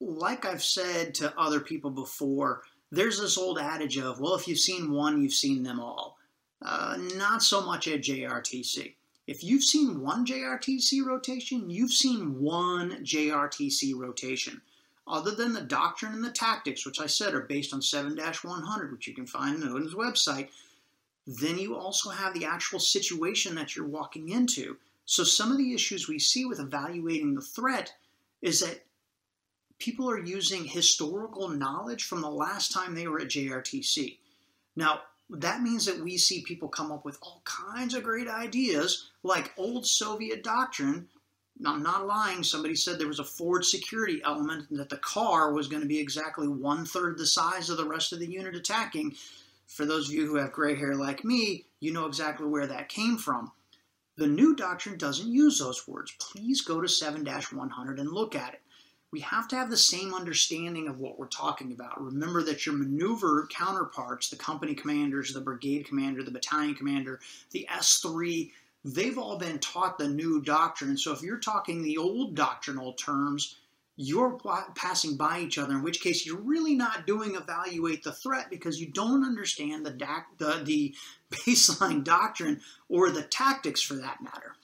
like I've said to other people before, there's this old adage of, well, if you've seen one, you've seen them all. Uh, not so much at JRTC. If you've seen one JRTC rotation, you've seen one JRTC rotation other than the doctrine and the tactics, which I said are based on 7 100, which you can find on Odin's website, then you also have the actual situation that you're walking into. So, some of the issues we see with evaluating the threat is that people are using historical knowledge from the last time they were at JRTC. Now, that means that we see people come up with all kinds of great ideas, like old Soviet doctrine, I'm not lying. Somebody said there was a forward security element and that the car was going to be exactly one third the size of the rest of the unit attacking. For those of you who have gray hair like me, you know exactly where that came from. The new doctrine doesn't use those words. Please go to 7 100 and look at it. We have to have the same understanding of what we're talking about. Remember that your maneuver counterparts, the company commanders, the brigade commander, the battalion commander, the S3, they've all been taught the new doctrine. So if you're talking the old doctrinal terms, you're passing by each other, in which case you're really not doing evaluate the threat because you don't understand the, the, the baseline doctrine or the tactics for that matter.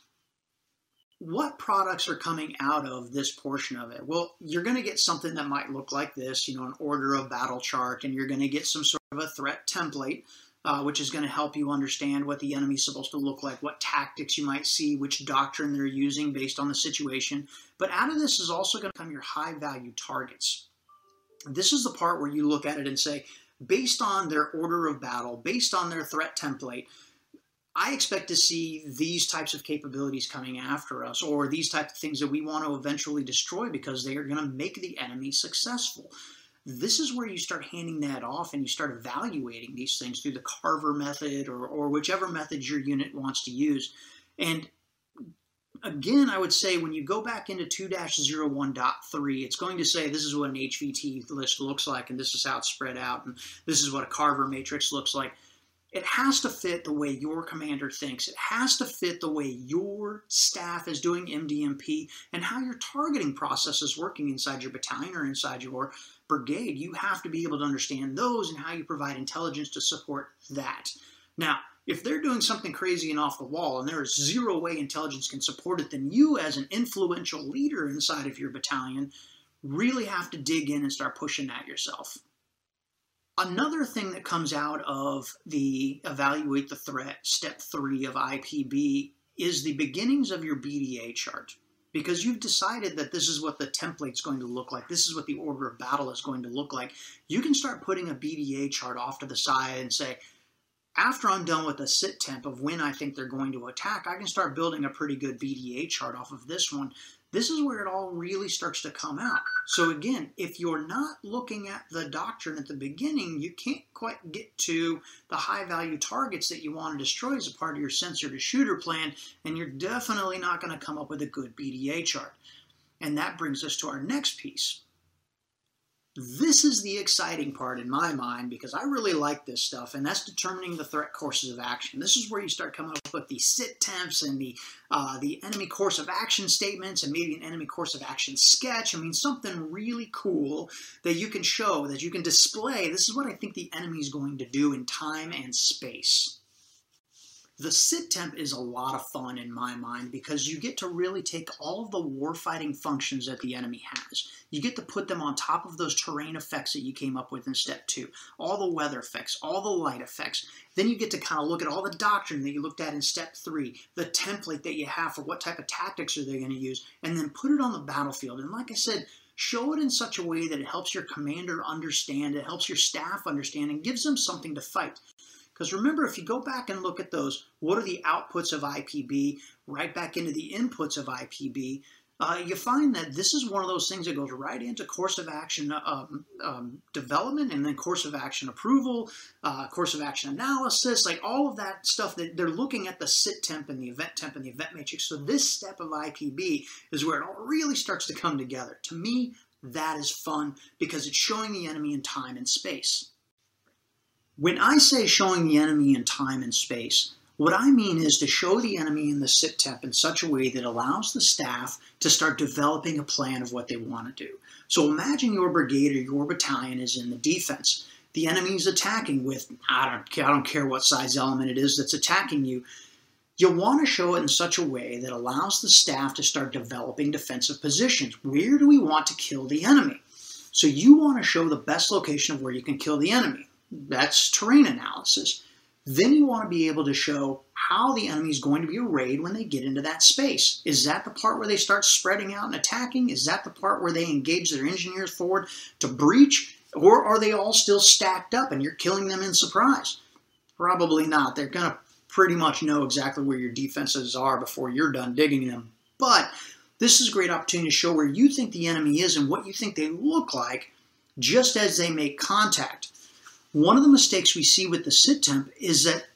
What products are coming out of this portion of it? Well, you're going to get something that might look like this, you know, an order of battle chart, and you're going to get some sort of a threat template uh, which is going to help you understand what the enemy is supposed to look like, what tactics you might see, which doctrine they're using based on the situation. But out of this is also going to come your high value targets. This is the part where you look at it and say, based on their order of battle, based on their threat template, I expect to see these types of capabilities coming after us, or these types of things that we want to eventually destroy because they are going to make the enemy successful this is where you start handing that off and you start evaluating these things through the Carver method or, or whichever method your unit wants to use. And again, I would say when you go back into 2-01.3, it's going to say this is what an HVT list looks like, and this is how it's spread out, and this is what a Carver matrix looks like. It has to fit the way your commander thinks. It has to fit the way your staff is doing MDMP and how your targeting process is working inside your battalion or inside your brigade, you have to be able to understand those and how you provide intelligence to support that. Now, if they're doing something crazy and off the wall and there is zero way intelligence can support it, then you, as an influential leader inside of your battalion, really have to dig in and start pushing that yourself. Another thing that comes out of the evaluate the threat step three of IPB is the beginnings of your BDA chart because you've decided that this is what the template's going to look like. This is what the order of battle is going to look like. You can start putting a BDA chart off to the side and say, after I'm done with the sit temp of when I think they're going to attack, I can start building a pretty good BDA chart off of this one this is where it all really starts to come out. So again, if you're not looking at the doctrine at the beginning, you can't quite get to the high value targets that you want to destroy as a part of your sensor to shooter plan, and you're definitely not going to come up with a good BDA chart. And that brings us to our next piece, this is the exciting part in my mind because I really like this stuff, and that's determining the threat courses of action. This is where you start coming up with the sit temps and the uh, the enemy course of action statements and maybe an enemy course of action sketch. I mean, something really cool that you can show, that you can display. This is what I think the enemy is going to do in time and space. The sit temp is a lot of fun in my mind because you get to really take all of the warfighting functions that the enemy has. You get to put them on top of those terrain effects that you came up with in step two, all the weather effects, all the light effects. Then you get to kind of look at all the doctrine that you looked at in step three, the template that you have for what type of tactics are they going to use, and then put it on the battlefield. And like I said, show it in such a way that it helps your commander understand, it helps your staff understand, and gives them something to fight. Because remember, if you go back and look at those, what are the outputs of IPB, right back into the inputs of IPB, uh, you find that this is one of those things that goes right into course of action um, um, development and then course of action approval, uh, course of action analysis, like all of that stuff that they're looking at the sit temp and the event temp and the event matrix. So this step of IPB is where it all really starts to come together. To me, that is fun because it's showing the enemy in time and space. When I say showing the enemy in time and space, what I mean is to show the enemy in the sit temp in such a way that allows the staff to start developing a plan of what they want to do. So imagine your brigade or your battalion is in the defense. The enemy is attacking with, I don't, I don't care what size element it is that's attacking you. You want to show it in such a way that allows the staff to start developing defensive positions. Where do we want to kill the enemy? So you want to show the best location of where you can kill the enemy. That's terrain analysis. Then you want to be able to show how the enemy is going to be arrayed when they get into that space. Is that the part where they start spreading out and attacking? Is that the part where they engage their engineers forward to breach? Or are they all still stacked up and you're killing them in surprise? Probably not. They're going to pretty much know exactly where your defenses are before you're done digging them. But This is a great opportunity to show where you think the enemy is and what you think they look like just as they make contact. One of the mistakes we see with the sit temp is that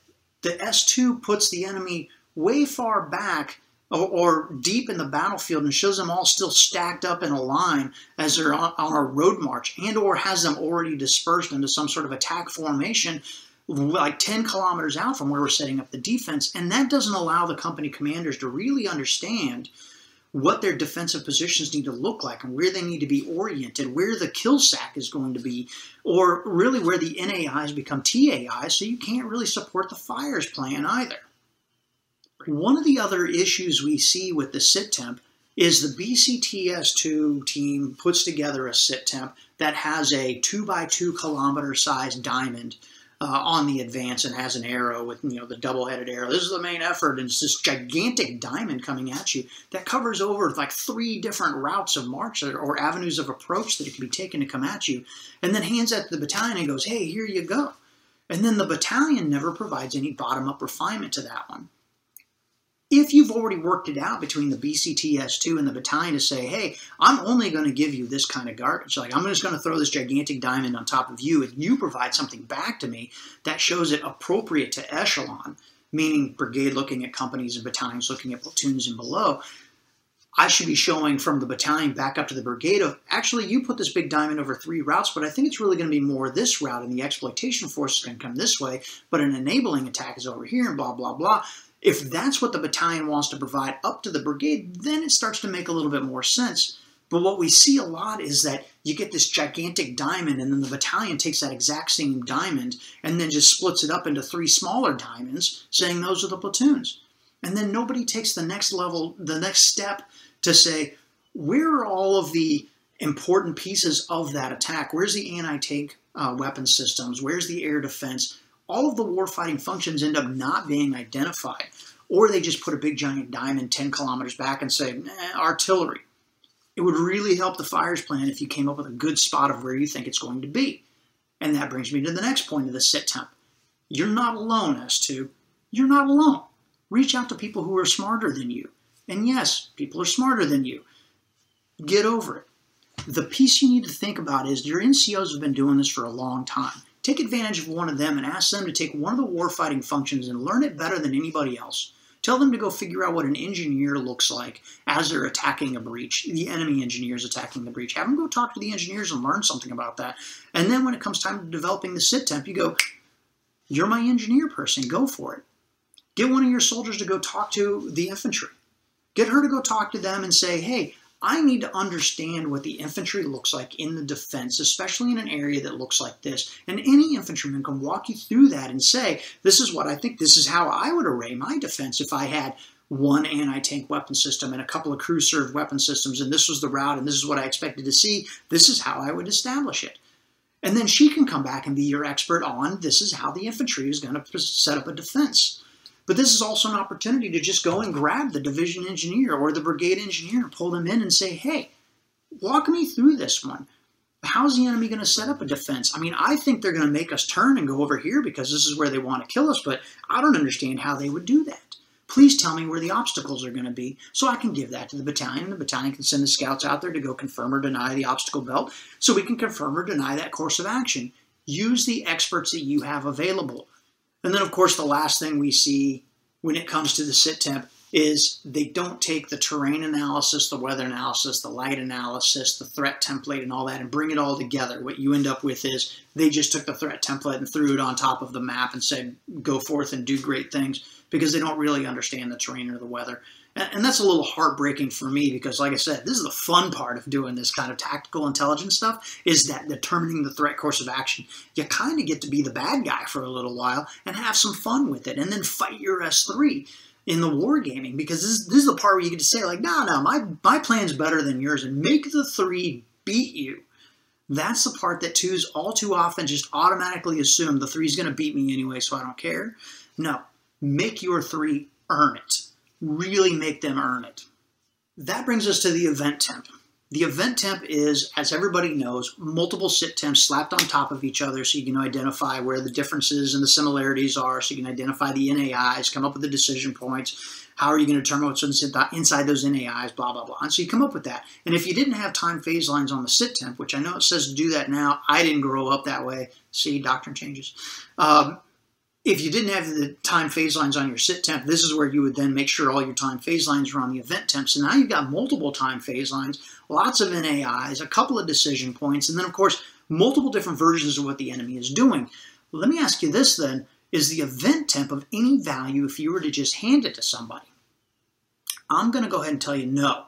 the S2 puts the enemy way far back or, or, deep in the battlefield and shows them all still stacked up in a line as they're on, on a road march and or has them already dispersed into some sort of attack formation like 10 kilometers out from where we're setting up the defense. And that doesn't allow the company commanders to really understand what their defensive positions need to look like and where they need to be oriented, where the kill sack is going to be, or really where the NAIs become TAIs, so you can't really support the fires plan either. One of the other issues we see with the sit temp is the BCTS2 team puts together a sit temp that has a 2 by 2 kilometer size diamond uh, on the advance and has an arrow with you know the double-headed arrow. This is the main effort, and it's this gigantic diamond coming at you that covers over like three different routes of march or, or avenues of approach that it can be taken to come at you, and then hands that to the battalion and goes, "Hey, here you go." And then the battalion never provides any bottom-up refinement to that one if you've already worked it out between the BCTS2 and the battalion to say, hey, I'm only going to give you this kind of garbage, like I'm just going to throw this gigantic diamond on top of you, and you provide something back to me that shows it appropriate to echelon, meaning brigade looking at companies and battalions looking at platoons and below, I should be showing from the battalion back up to the brigade of actually you put this big diamond over three routes, but I think it's really going to be more this route, and the exploitation force is going to come this way, but an enabling attack is over here, and blah blah blah. If that's what the battalion wants to provide up to the brigade, then it starts to make a little bit more sense. But what we see a lot is that you get this gigantic diamond, and then the battalion takes that exact same diamond and then just splits it up into three smaller diamonds, saying those are the platoons. And then nobody takes the next level, the next step to say, where are all of the important pieces of that attack? Where's the anti tank uh, weapon systems? Where's the air defense? All of the warfighting functions end up not being identified. Or they just put a big giant diamond 10 kilometers back and say, artillery. It would really help the fires plan if you came up with a good spot of where you think it's going to be. And that brings me to the next point of the sit temp. You're not alone, S2. You're not alone. Reach out to people who are smarter than you. And yes, people are smarter than you. Get over it. The piece you need to think about is your NCOs have been doing this for a long time. Take advantage of one of them and ask them to take one of the warfighting functions and learn it better than anybody else. Tell them to go figure out what an engineer looks like as they're attacking a breach, the enemy engineers attacking the breach. Have them go talk to the engineers and learn something about that. And then when it comes time to developing the sit temp, you go, You're my engineer person, go for it. Get one of your soldiers to go talk to the infantry. Get her to go talk to them and say, Hey, I need to understand what the infantry looks like in the defense, especially in an area that looks like this. And any infantryman can walk you through that and say, this is what I think, this is how I would array my defense if I had one anti-tank weapon system and a couple of crew served weapon systems, and this was the route, and this is what I expected to see. This is how I would establish it. And then she can come back and be your expert on this is how the infantry is going to set up a defense. But this is also an opportunity to just go and grab the division engineer or the brigade engineer pull them in and say, hey, walk me through this one. How's the enemy going to set up a defense? I mean, I think they're going to make us turn and go over here because this is where they want to kill us, but I don't understand how they would do that. Please tell me where the obstacles are going to be so I can give that to the battalion. The battalion can send the scouts out there to go confirm or deny the obstacle belt so we can confirm or deny that course of action. Use the experts that you have available. And then, of course, the last thing we see when it comes to the sit temp is they don't take the terrain analysis, the weather analysis, the light analysis, the threat template, and all that and bring it all together. What you end up with is they just took the threat template and threw it on top of the map and said, go forth and do great things because they don't really understand the terrain or the weather. And, that's a little heartbreaking for me because, like I said, this is the fun part of doing this kind of tactical intelligence stuff is that determining the threat course of action. You kind of get to be the bad guy for a little while and have some fun with it and then fight your S3 in the wargaming because this, this is the part where you get to say like, no, no, my, my plan's better than yours and make the three beat you. That's the part that twos all too often just automatically assume the three's going to beat me anyway, so I don't care. No, make your three earn it really make them earn it. That brings us to the event temp. The event temp is, as everybody knows, multiple sit temps slapped on top of each other so you can identify where the differences and the similarities are, so you can identify the NAIs, come up with the decision points. How are you going to determine what's inside those NAIs, blah, blah, blah. And so you come up with that. And if you didn't have time phase lines on the sit temp, which I know it says do that now, I didn't grow up that way. See, doctrine changes. Um, if you didn't have the time phase lines on your sit temp, this is where you would then make sure all your time phase lines are on the event temp. So now you've got multiple time phase lines, lots of NAIs, a couple of decision points, and then, of course, multiple different versions of what the enemy is doing. Let me ask you this then is the event temp of any value if you were to just hand it to somebody? I'm going to go ahead and tell you no.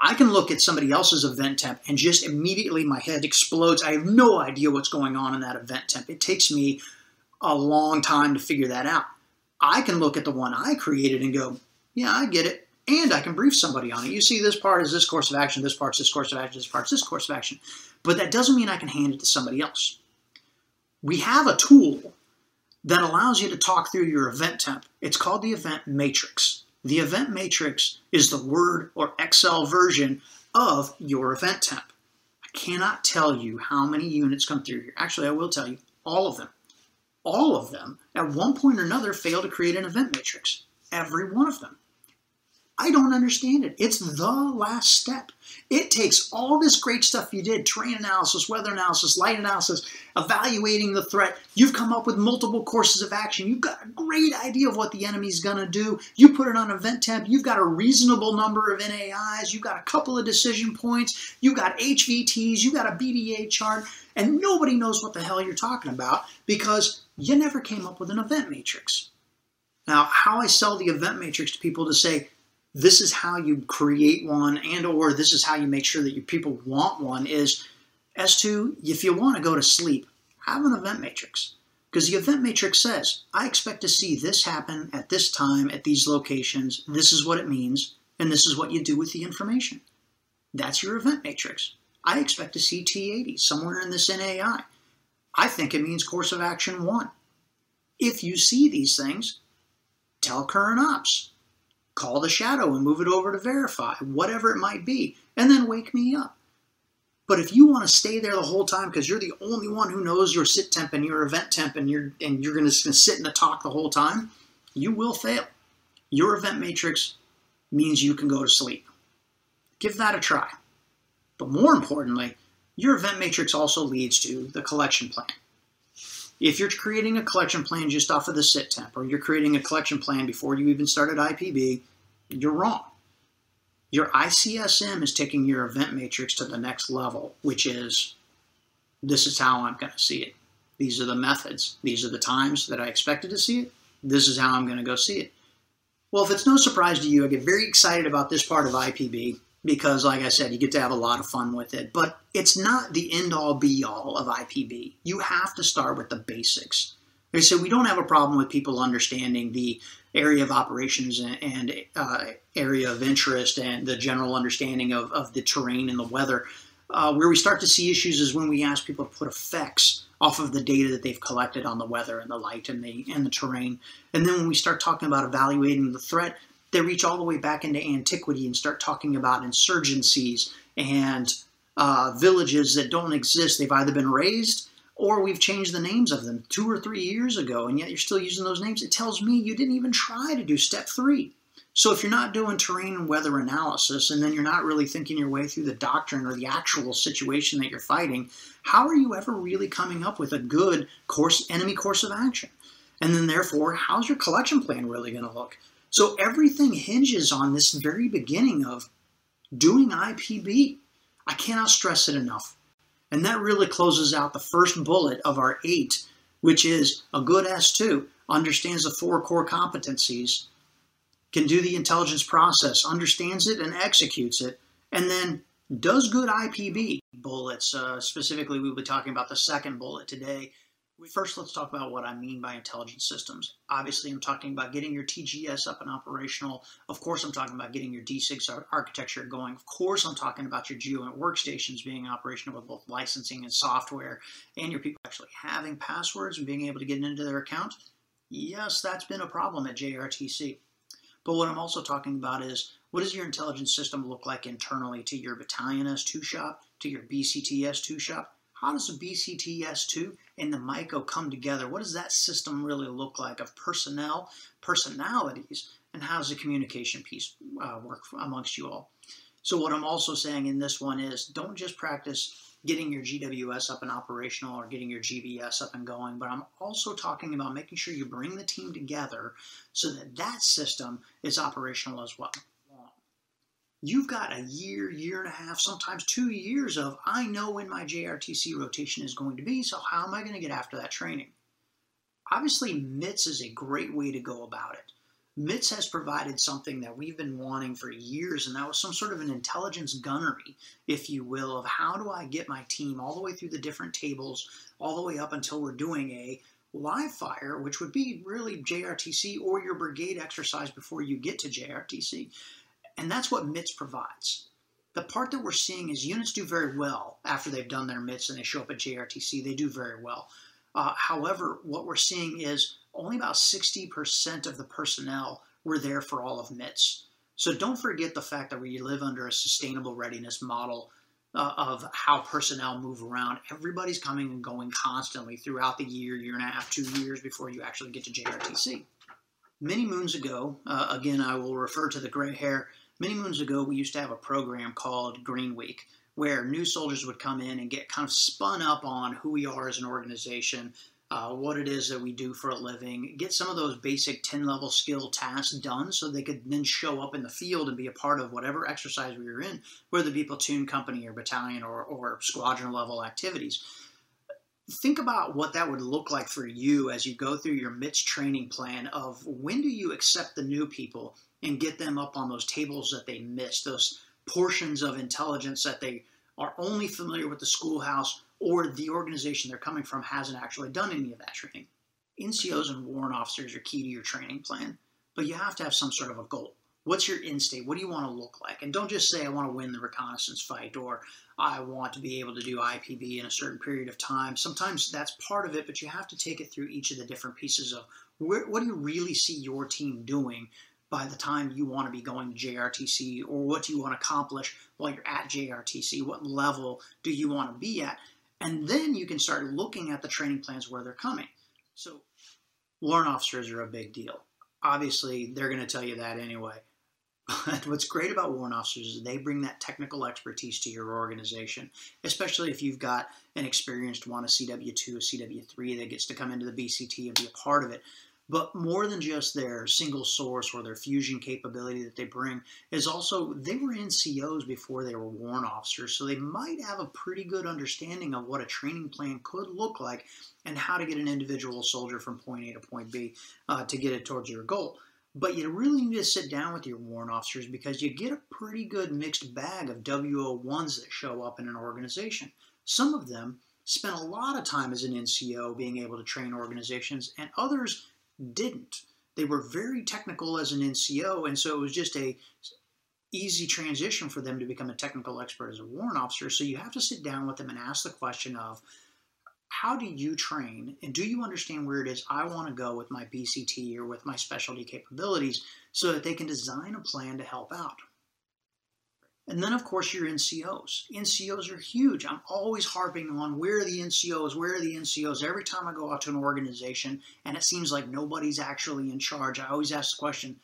I can look at somebody else's event temp and just immediately my head explodes. I have no idea what's going on in that event temp. It takes me a long time to figure that out. I can look at the one I created and go, yeah, I get it. And I can brief somebody on it. You see, this part is this course of action, this part's this course of action, this part's this course of action. But that doesn't mean I can hand it to somebody else. We have a tool that allows you to talk through your event temp. It's called the event matrix. The event matrix is the Word or Excel version of your event temp. I cannot tell you how many units come through here. Actually, I will tell you all of them all of them, at one point or another, fail to create an event matrix. Every one of them. I don't understand it. It's the last step. It takes all this great stuff you did terrain analysis, weather analysis, light analysis, evaluating the threat. You've come up with multiple courses of action. You've got a great idea of what the enemy's going to do. You put it on event temp. You've got a reasonable number of NAIs. You've got a couple of decision points. You've got HVTs. You've got a BDA chart. And nobody knows what the hell you're talking about because you never came up with an event matrix. Now, how I sell the event matrix to people to say, this is how you create one and or this is how you make sure that your people want one is as to if you want to go to sleep, have an event matrix. Because the event matrix says, I expect to see this happen at this time, at these locations, this is what it means, and this is what you do with the information. That's your event matrix. I expect to see T80 somewhere in this NAI. I think it means course of action one. If you see these things, tell current ops. Call the shadow and move it over to verify, whatever it might be, and then wake me up. But if you want to stay there the whole time because you're the only one who knows your sit temp and your event temp and you're and you're going to sit in the TOC the whole time, you will fail. Your event matrix means you can go to sleep. Give that a try. But more importantly, your event matrix also leads to the collection plan. If you're creating a collection plan just off of the sit temp, or you're creating a collection plan before you even started IPB, you're wrong. Your ICSM is taking your event matrix to the next level, which is this is how I'm going to see it. These are the methods. These are the times that I expected to see it. This is how I'm going to go see it. Well, if it's no surprise to you, I get very excited about this part of IPB because, like I said, you get to have a lot of fun with it. But it's not the end all be all of IPB. You have to start with the basics. They say we don't have a problem with people understanding the area of operations and, and uh, area of interest and the general understanding of, of the terrain and the weather. Uh, where we start to see issues is when we ask people to put effects off of the data that they've collected on the weather and the light and the and the terrain. And then when we start talking about evaluating the threat, they reach all the way back into antiquity and start talking about insurgencies and uh, villages that don't exist. They've either been razed or we've changed the names of them two or three years ago, and yet you're still using those names. It tells me you didn't even try to do step three. So if you're not doing terrain and weather analysis, and then you're not really thinking your way through the doctrine or the actual situation that you're fighting, how are you ever really coming up with a good course enemy course of action? And then therefore, how's your collection plan really going to look? So everything hinges on this very beginning of doing IPB. I cannot stress it enough. And that really closes out the first bullet of our eight, which is a good S2 understands the four core competencies, can do the intelligence process, understands it and executes it, and then does good IPB bullets. Uh, specifically, we'll be talking about the second bullet today First, let's talk about what I mean by intelligent systems. Obviously, I'm talking about getting your TGS up and operational. Of course, I'm talking about getting your DCGS architecture going. Of course, I'm talking about your GeoInt workstations being operational with both licensing and software, and your people actually having passwords and being able to get into their account. Yes, that's been a problem at JRTC. But what I'm also talking about is what does your intelligence system look like internally to your battalion S2 shop, to your BCT S2 shop? How does the BCT S2 and the MICO come together? What does that system really look like of personnel, personalities, and how does the communication piece uh, work amongst you all? So what I'm also saying in this one is don't just practice getting your GWS up and operational or getting your GBS up and going, but I'm also talking about making sure you bring the team together so that that system is operational as well. You've got a year, year and a half, sometimes two years of, I know when my JRTC rotation is going to be, so how am I going to get after that training? Obviously, MITS is a great way to go about it. MITS has provided something that we've been wanting for years, and that was some sort of an intelligence gunnery, if you will, of how do I get my team all the way through the different tables, all the way up until we're doing a live fire, which would be really JRTC or your brigade exercise before you get to JRTC. And that's what MITS provides. The part that we're seeing is units do very well after they've done their MITS and they show up at JRTC. They do very well. Uh, however, what we're seeing is only about 60% of the personnel were there for all of MITS. So don't forget the fact that we live under a sustainable readiness model uh, of how personnel move around. Everybody's coming and going constantly throughout the year, year and a half, two years before you actually get to JRTC. Many moons ago, uh, again, I will refer to the gray hair. Many moons ago, we used to have a program called Green Week, where new soldiers would come in and get kind of spun up on who we are as an organization, uh, what it is that we do for a living, get some of those basic 10 level skill tasks done so they could then show up in the field and be a part of whatever exercise we were in, whether it be platoon, company, or battalion, or, or squadron level activities. Think about what that would look like for you as you go through your MITS training plan of when do you accept the new people and get them up on those tables that they missed, those portions of intelligence that they are only familiar with the schoolhouse or the organization they're coming from hasn't actually done any of that training. NCOs and warrant officers are key to your training plan, but you have to have some sort of a goal. What's your end state? What do you want to look like? And don't just say, I want to win the reconnaissance fight or I want to be able to do IPB in a certain period of time. Sometimes that's part of it, but you have to take it through each of the different pieces of where, what do you really see your team doing by the time you want to be going to JRTC or what do you want to accomplish while you're at JRTC? What level do you want to be at? And then you can start looking at the training plans where they're coming. So, warrant officers are a big deal. Obviously, they're going to tell you that anyway. But what's great about warrant officers is they bring that technical expertise to your organization, especially if you've got an experienced one, a CW2, a CW3 that gets to come into the BCT and be a part of it. But more than just their single source or their fusion capability that they bring is also they were NCOs before they were warrant officers, so they might have a pretty good understanding of what a training plan could look like and how to get an individual soldier from point A to point B uh, to get it towards your goal. But you really need to sit down with your warrant officers because you get a pretty good mixed bag of WO1s that show up in an organization. Some of them spent a lot of time as an NCO being able to train organizations, and others didn't. They were very technical as an NCO, and so it was just a easy transition for them to become a technical expert as a warrant officer. So you have to sit down with them and ask the question of how do you train and do you understand where it is I want to go with my BCT or with my specialty capabilities so that they can design a plan to help out. And then, of course, your NCOs. NCOs are huge. I'm always harping on where are the NCOs, where are the NCOs. Every time I go out to an organization and it seems like nobody's actually in charge, I always ask the question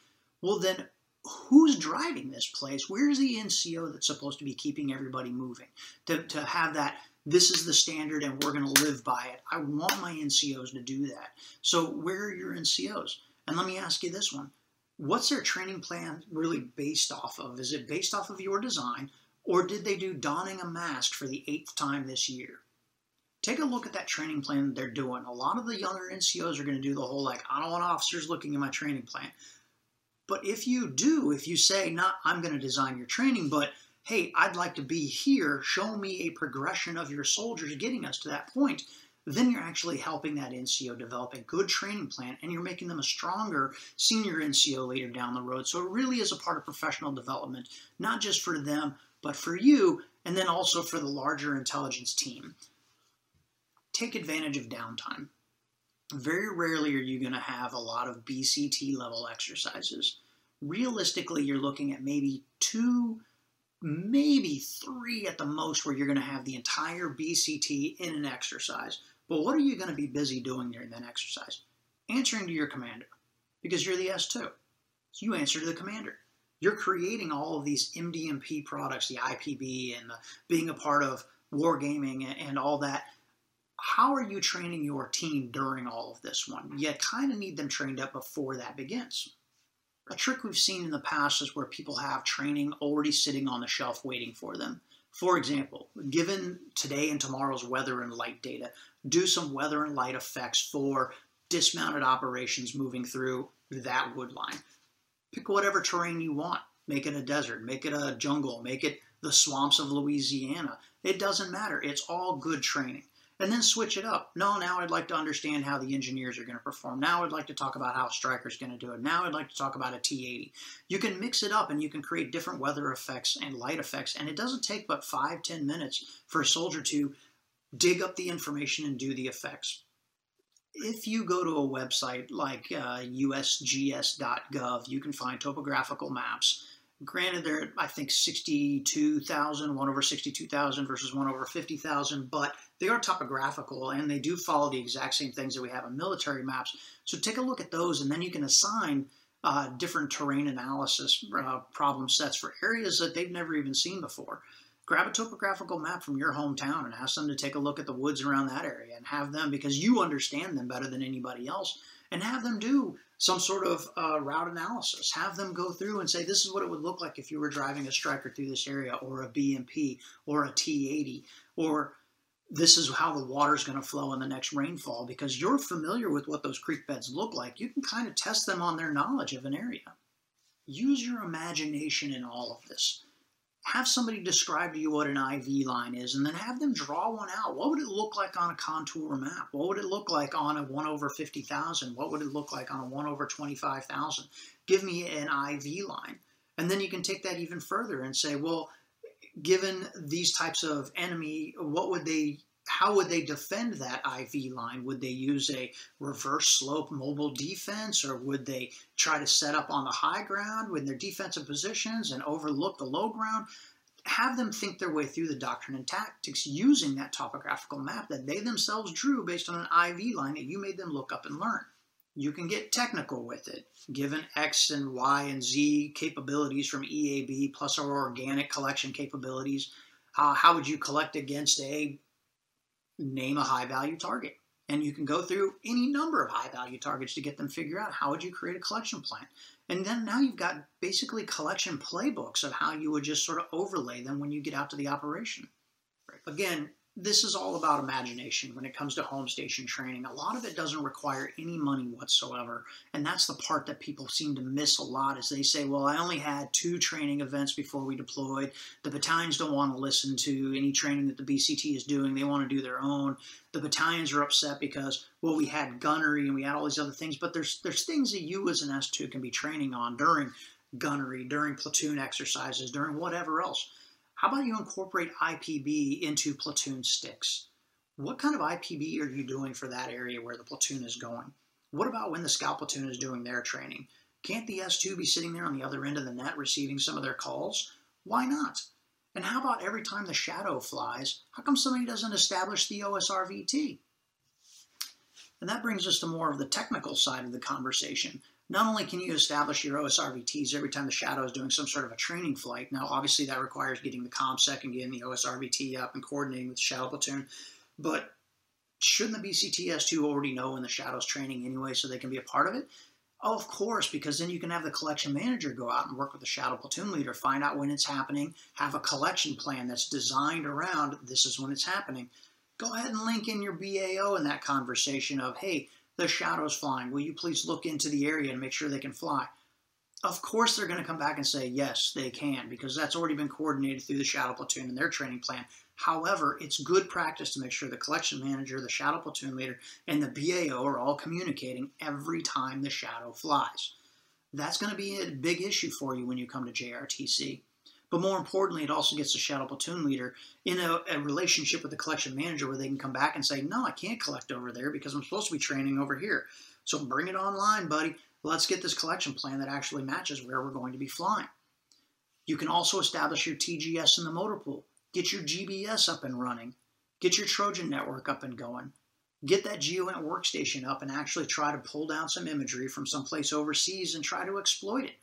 well, then who's driving this place? Where's the NCO that's supposed to be keeping everybody moving? To, to have that, this is the standard and we're going to live by it. I want my NCOs to do that. So, where are your NCOs? And let me ask you this one what's their training plan really based off of? Is it based off of your design, or did they do donning a mask for the eighth time this year? Take a look at that training plan they're doing. A lot of the younger NCOs are going to do the whole like, I don't want officers looking at my training plan. But if you do, if you say, not I'm going to design your training, but hey, I'd like to be here, show me a progression of your soldiers getting us to that point, then you're actually helping that NCO develop a good training plan and you're making them a stronger senior NCO later down the road. So it really is a part of professional development, not just for them, but for you, and then also for the larger intelligence team. Take advantage of downtime. Very rarely are you going to have a lot of BCT level exercises. realistically, you're looking at maybe two, maybe three at the most, where you're going to have the entire BCT in an exercise. But what are you going to be busy doing during that exercise? Answering to your commander, because you're the S2. So you answer to the commander. You're creating all of these MDMP products, the IPB, and the, being a part of wargaming and, and all that how are you training your team during all of this one? You kind of need them trained up before that begins. A trick we've seen in the past is where people have training already sitting on the shelf waiting for them. For example, given today and tomorrow's weather and light data, do some weather and light effects for dismounted operations moving through that wood line. Pick whatever terrain you want. Make it a desert, make it a jungle, make it the swamps of Louisiana. It doesn't matter. It's all good training and then switch it up. No, now I'd like to understand how the engineers are going to perform. Now I'd like to talk about how a Stryker's going to do it. Now I'd like to talk about a T80. You can mix it up and you can create different weather effects and light effects, and it doesn't take but five, ten minutes for a soldier to dig up the information and do the effects. If you go to a website like uh, usgs.gov, you can find topographical maps Granted, they're I think 62,000, one over 62,000 versus one over 50,000, but they are topographical and they do follow the exact same things that we have in military maps. So take a look at those, and then you can assign uh, different terrain analysis uh, problem sets for areas that they've never even seen before. Grab a topographical map from your hometown and ask them to take a look at the woods around that area and have them, because you understand them better than anybody else, and have them do some sort of uh, route analysis. Have them go through and say, this is what it would look like if you were driving a Stryker through this area, or a BMP, or a T80, or this is how the water is going to flow in the next rainfall. Because you're familiar with what those creek beds look like, you can kind of test them on their knowledge of an area. Use your imagination in all of this have somebody describe to you what an IV line is and then have them draw one out. What would it look like on a contour map? What would it look like on a 1 over 50,000? What would it look like on a 1 over 25,000? Give me an IV line. And then you can take that even further and say, well, given these types of enemy, what would they how would they defend that IV line? Would they use a reverse slope mobile defense or would they try to set up on the high ground with their defensive positions and overlook the low ground? Have them think their way through the doctrine and tactics using that topographical map that they themselves drew based on an IV line that you made them look up and learn. You can get technical with it. Given X and Y and Z capabilities from EAB plus our organic collection capabilities, uh, how would you collect against a name a high value target. And you can go through any number of high value targets to get them figure out how would you create a collection plan. And then now you've got basically collection playbooks of how you would just sort of overlay them when you get out to the operation. Again, this is all about imagination when it comes to home station training. A lot of it doesn't require any money whatsoever. And that's the part that people seem to miss a lot is they say, well, I only had two training events before we deployed. The battalions don't want to listen to any training that the BCT is doing. They want to do their own. The battalions are upset because, well, we had gunnery and we had all these other things, but there's there's things that you as an S2 can be training on during gunnery, during platoon exercises, during whatever else. How about you incorporate IPB into platoon sticks? What kind of IPB are you doing for that area where the platoon is going? What about when the scout platoon is doing their training? Can't the S2 be sitting there on the other end of the net receiving some of their calls? Why not? And how about every time the shadow flies, how come somebody doesn't establish the OSRVT? And that brings us to more of the technical side of the conversation not only can you establish your OSRVTs every time the shadow is doing some sort of a training flight, now obviously that requires getting the ComSec and getting the OSRVT up and coordinating with the shadow platoon, but shouldn't the BCTS2 already know when the shadow's training anyway so they can be a part of it? Oh, of course, because then you can have the collection manager go out and work with the shadow platoon leader, find out when it's happening, have a collection plan that's designed around this is when it's happening. Go ahead and link in your BAO in that conversation of, hey, the shadows flying. Will you please look into the area and make sure they can fly? Of course, they're going to come back and say, yes, they can, because that's already been coordinated through the shadow platoon and their training plan. However, it's good practice to make sure the collection manager, the shadow platoon leader, and the BAO are all communicating every time the shadow flies. That's going to be a big issue for you when you come to JRTC. But more importantly, it also gets the shadow platoon leader in a, a, relationship with the collection manager where they can come back and say, no, I can't collect over there because I'm supposed to be training over here. So bring it online, buddy. Let's get this collection plan that actually matches where we're going to be flying. You can also establish your TGS in the motor pool. Get your GBS up and running. Get your Trojan network up and going. Get that GeoInt workstation up and actually try to pull down some imagery from someplace overseas and try to exploit it.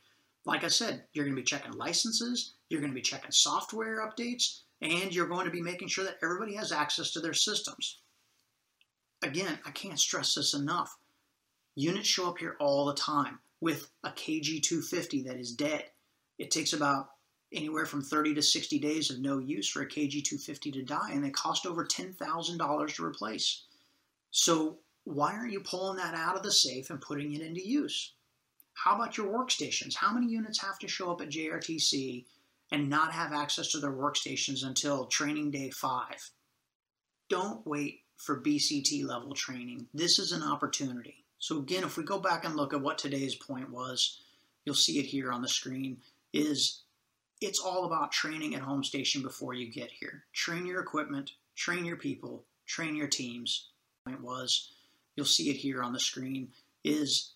Like I said, you're going to be checking licenses, you're going to be checking software updates, and you're going to be making sure that everybody has access to their systems. Again, I can't stress this enough. Units show up here all the time with a KG250 that is dead. It takes about anywhere from 30 to 60 days of no use for a KG250 to die, and they cost over $10,000 to replace. So, why aren't you pulling that out of the safe and putting it into use? How about your workstations? How many units have to show up at JRTC and not have access to their workstations until training day five? Don't wait for BCT level training. This is an opportunity. So again, if we go back and look at what today's point was, you'll see it here on the screen, is it's all about training at home station before you get here. Train your equipment, train your people, train your teams. Point was, you'll see it here on the screen, is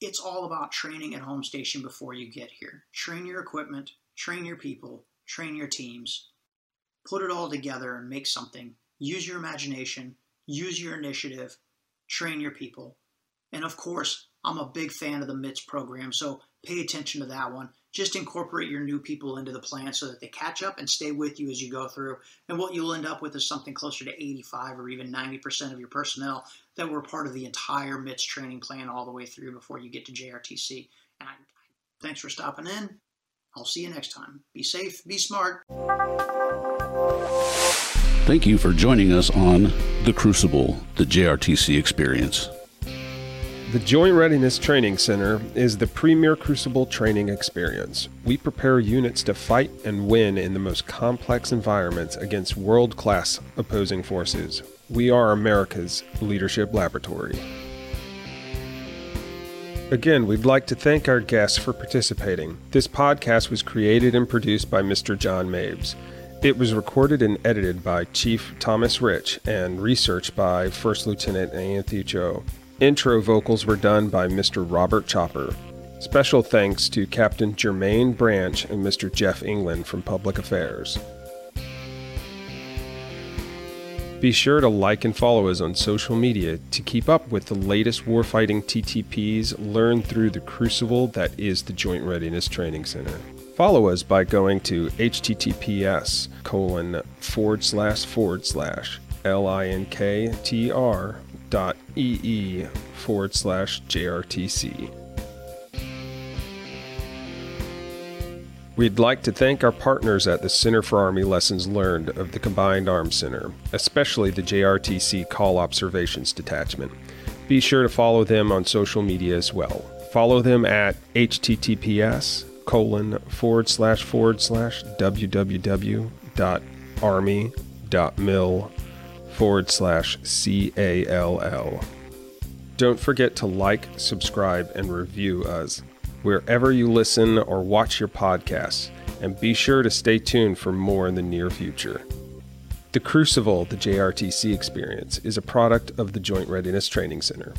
it's all about training at home station before you get here. Train your equipment, train your people, train your teams. Put it all together and make something. Use your imagination, use your initiative, train your people. And of course, I'm a big fan of the MITS program, so pay attention to that one. Just incorporate your new people into the plan so that they catch up and stay with you as you go through. And what you'll end up with is something closer to 85 or even 90% of your personnel that were part of the entire MITS training plan all the way through before you get to JRTC. And I, thanks for stopping in. I'll see you next time. Be safe, be smart. Thank you for joining us on The Crucible, the JRTC experience. The Joint Readiness Training Center is the premier crucible training experience. We prepare units to fight and win in the most complex environments against world class opposing forces. We are America's leadership laboratory. Again, we'd like to thank our guests for participating. This podcast was created and produced by Mr. John Mabes. It was recorded and edited by Chief Thomas Rich and researched by First Lieutenant Anthony Cho. Intro vocals were done by Mr. Robert Chopper. Special thanks to Captain Jermaine Branch and Mr. Jeff England from Public Affairs. Be sure to like and follow us on social media to keep up with the latest warfighting TTPs learned through the crucible that is the Joint Readiness Training Center. Follow us by going to https colon forward slash forward slash linktr dot ee forward slash JRTC. We'd like to thank our partners at the Center for Army Lessons Learned of the Combined Arms Center, especially the JRTC Call Observations Detachment. Be sure to follow them on social media as well. Follow them at https colon forward slash forward slash www.army.mil forward slash C-A-L-L. Don't forget to like, subscribe, and review us wherever you listen or watch your podcasts, and be sure to stay tuned for more in the near future. The Crucible, the JRTC experience, is a product of the Joint Readiness Training Center.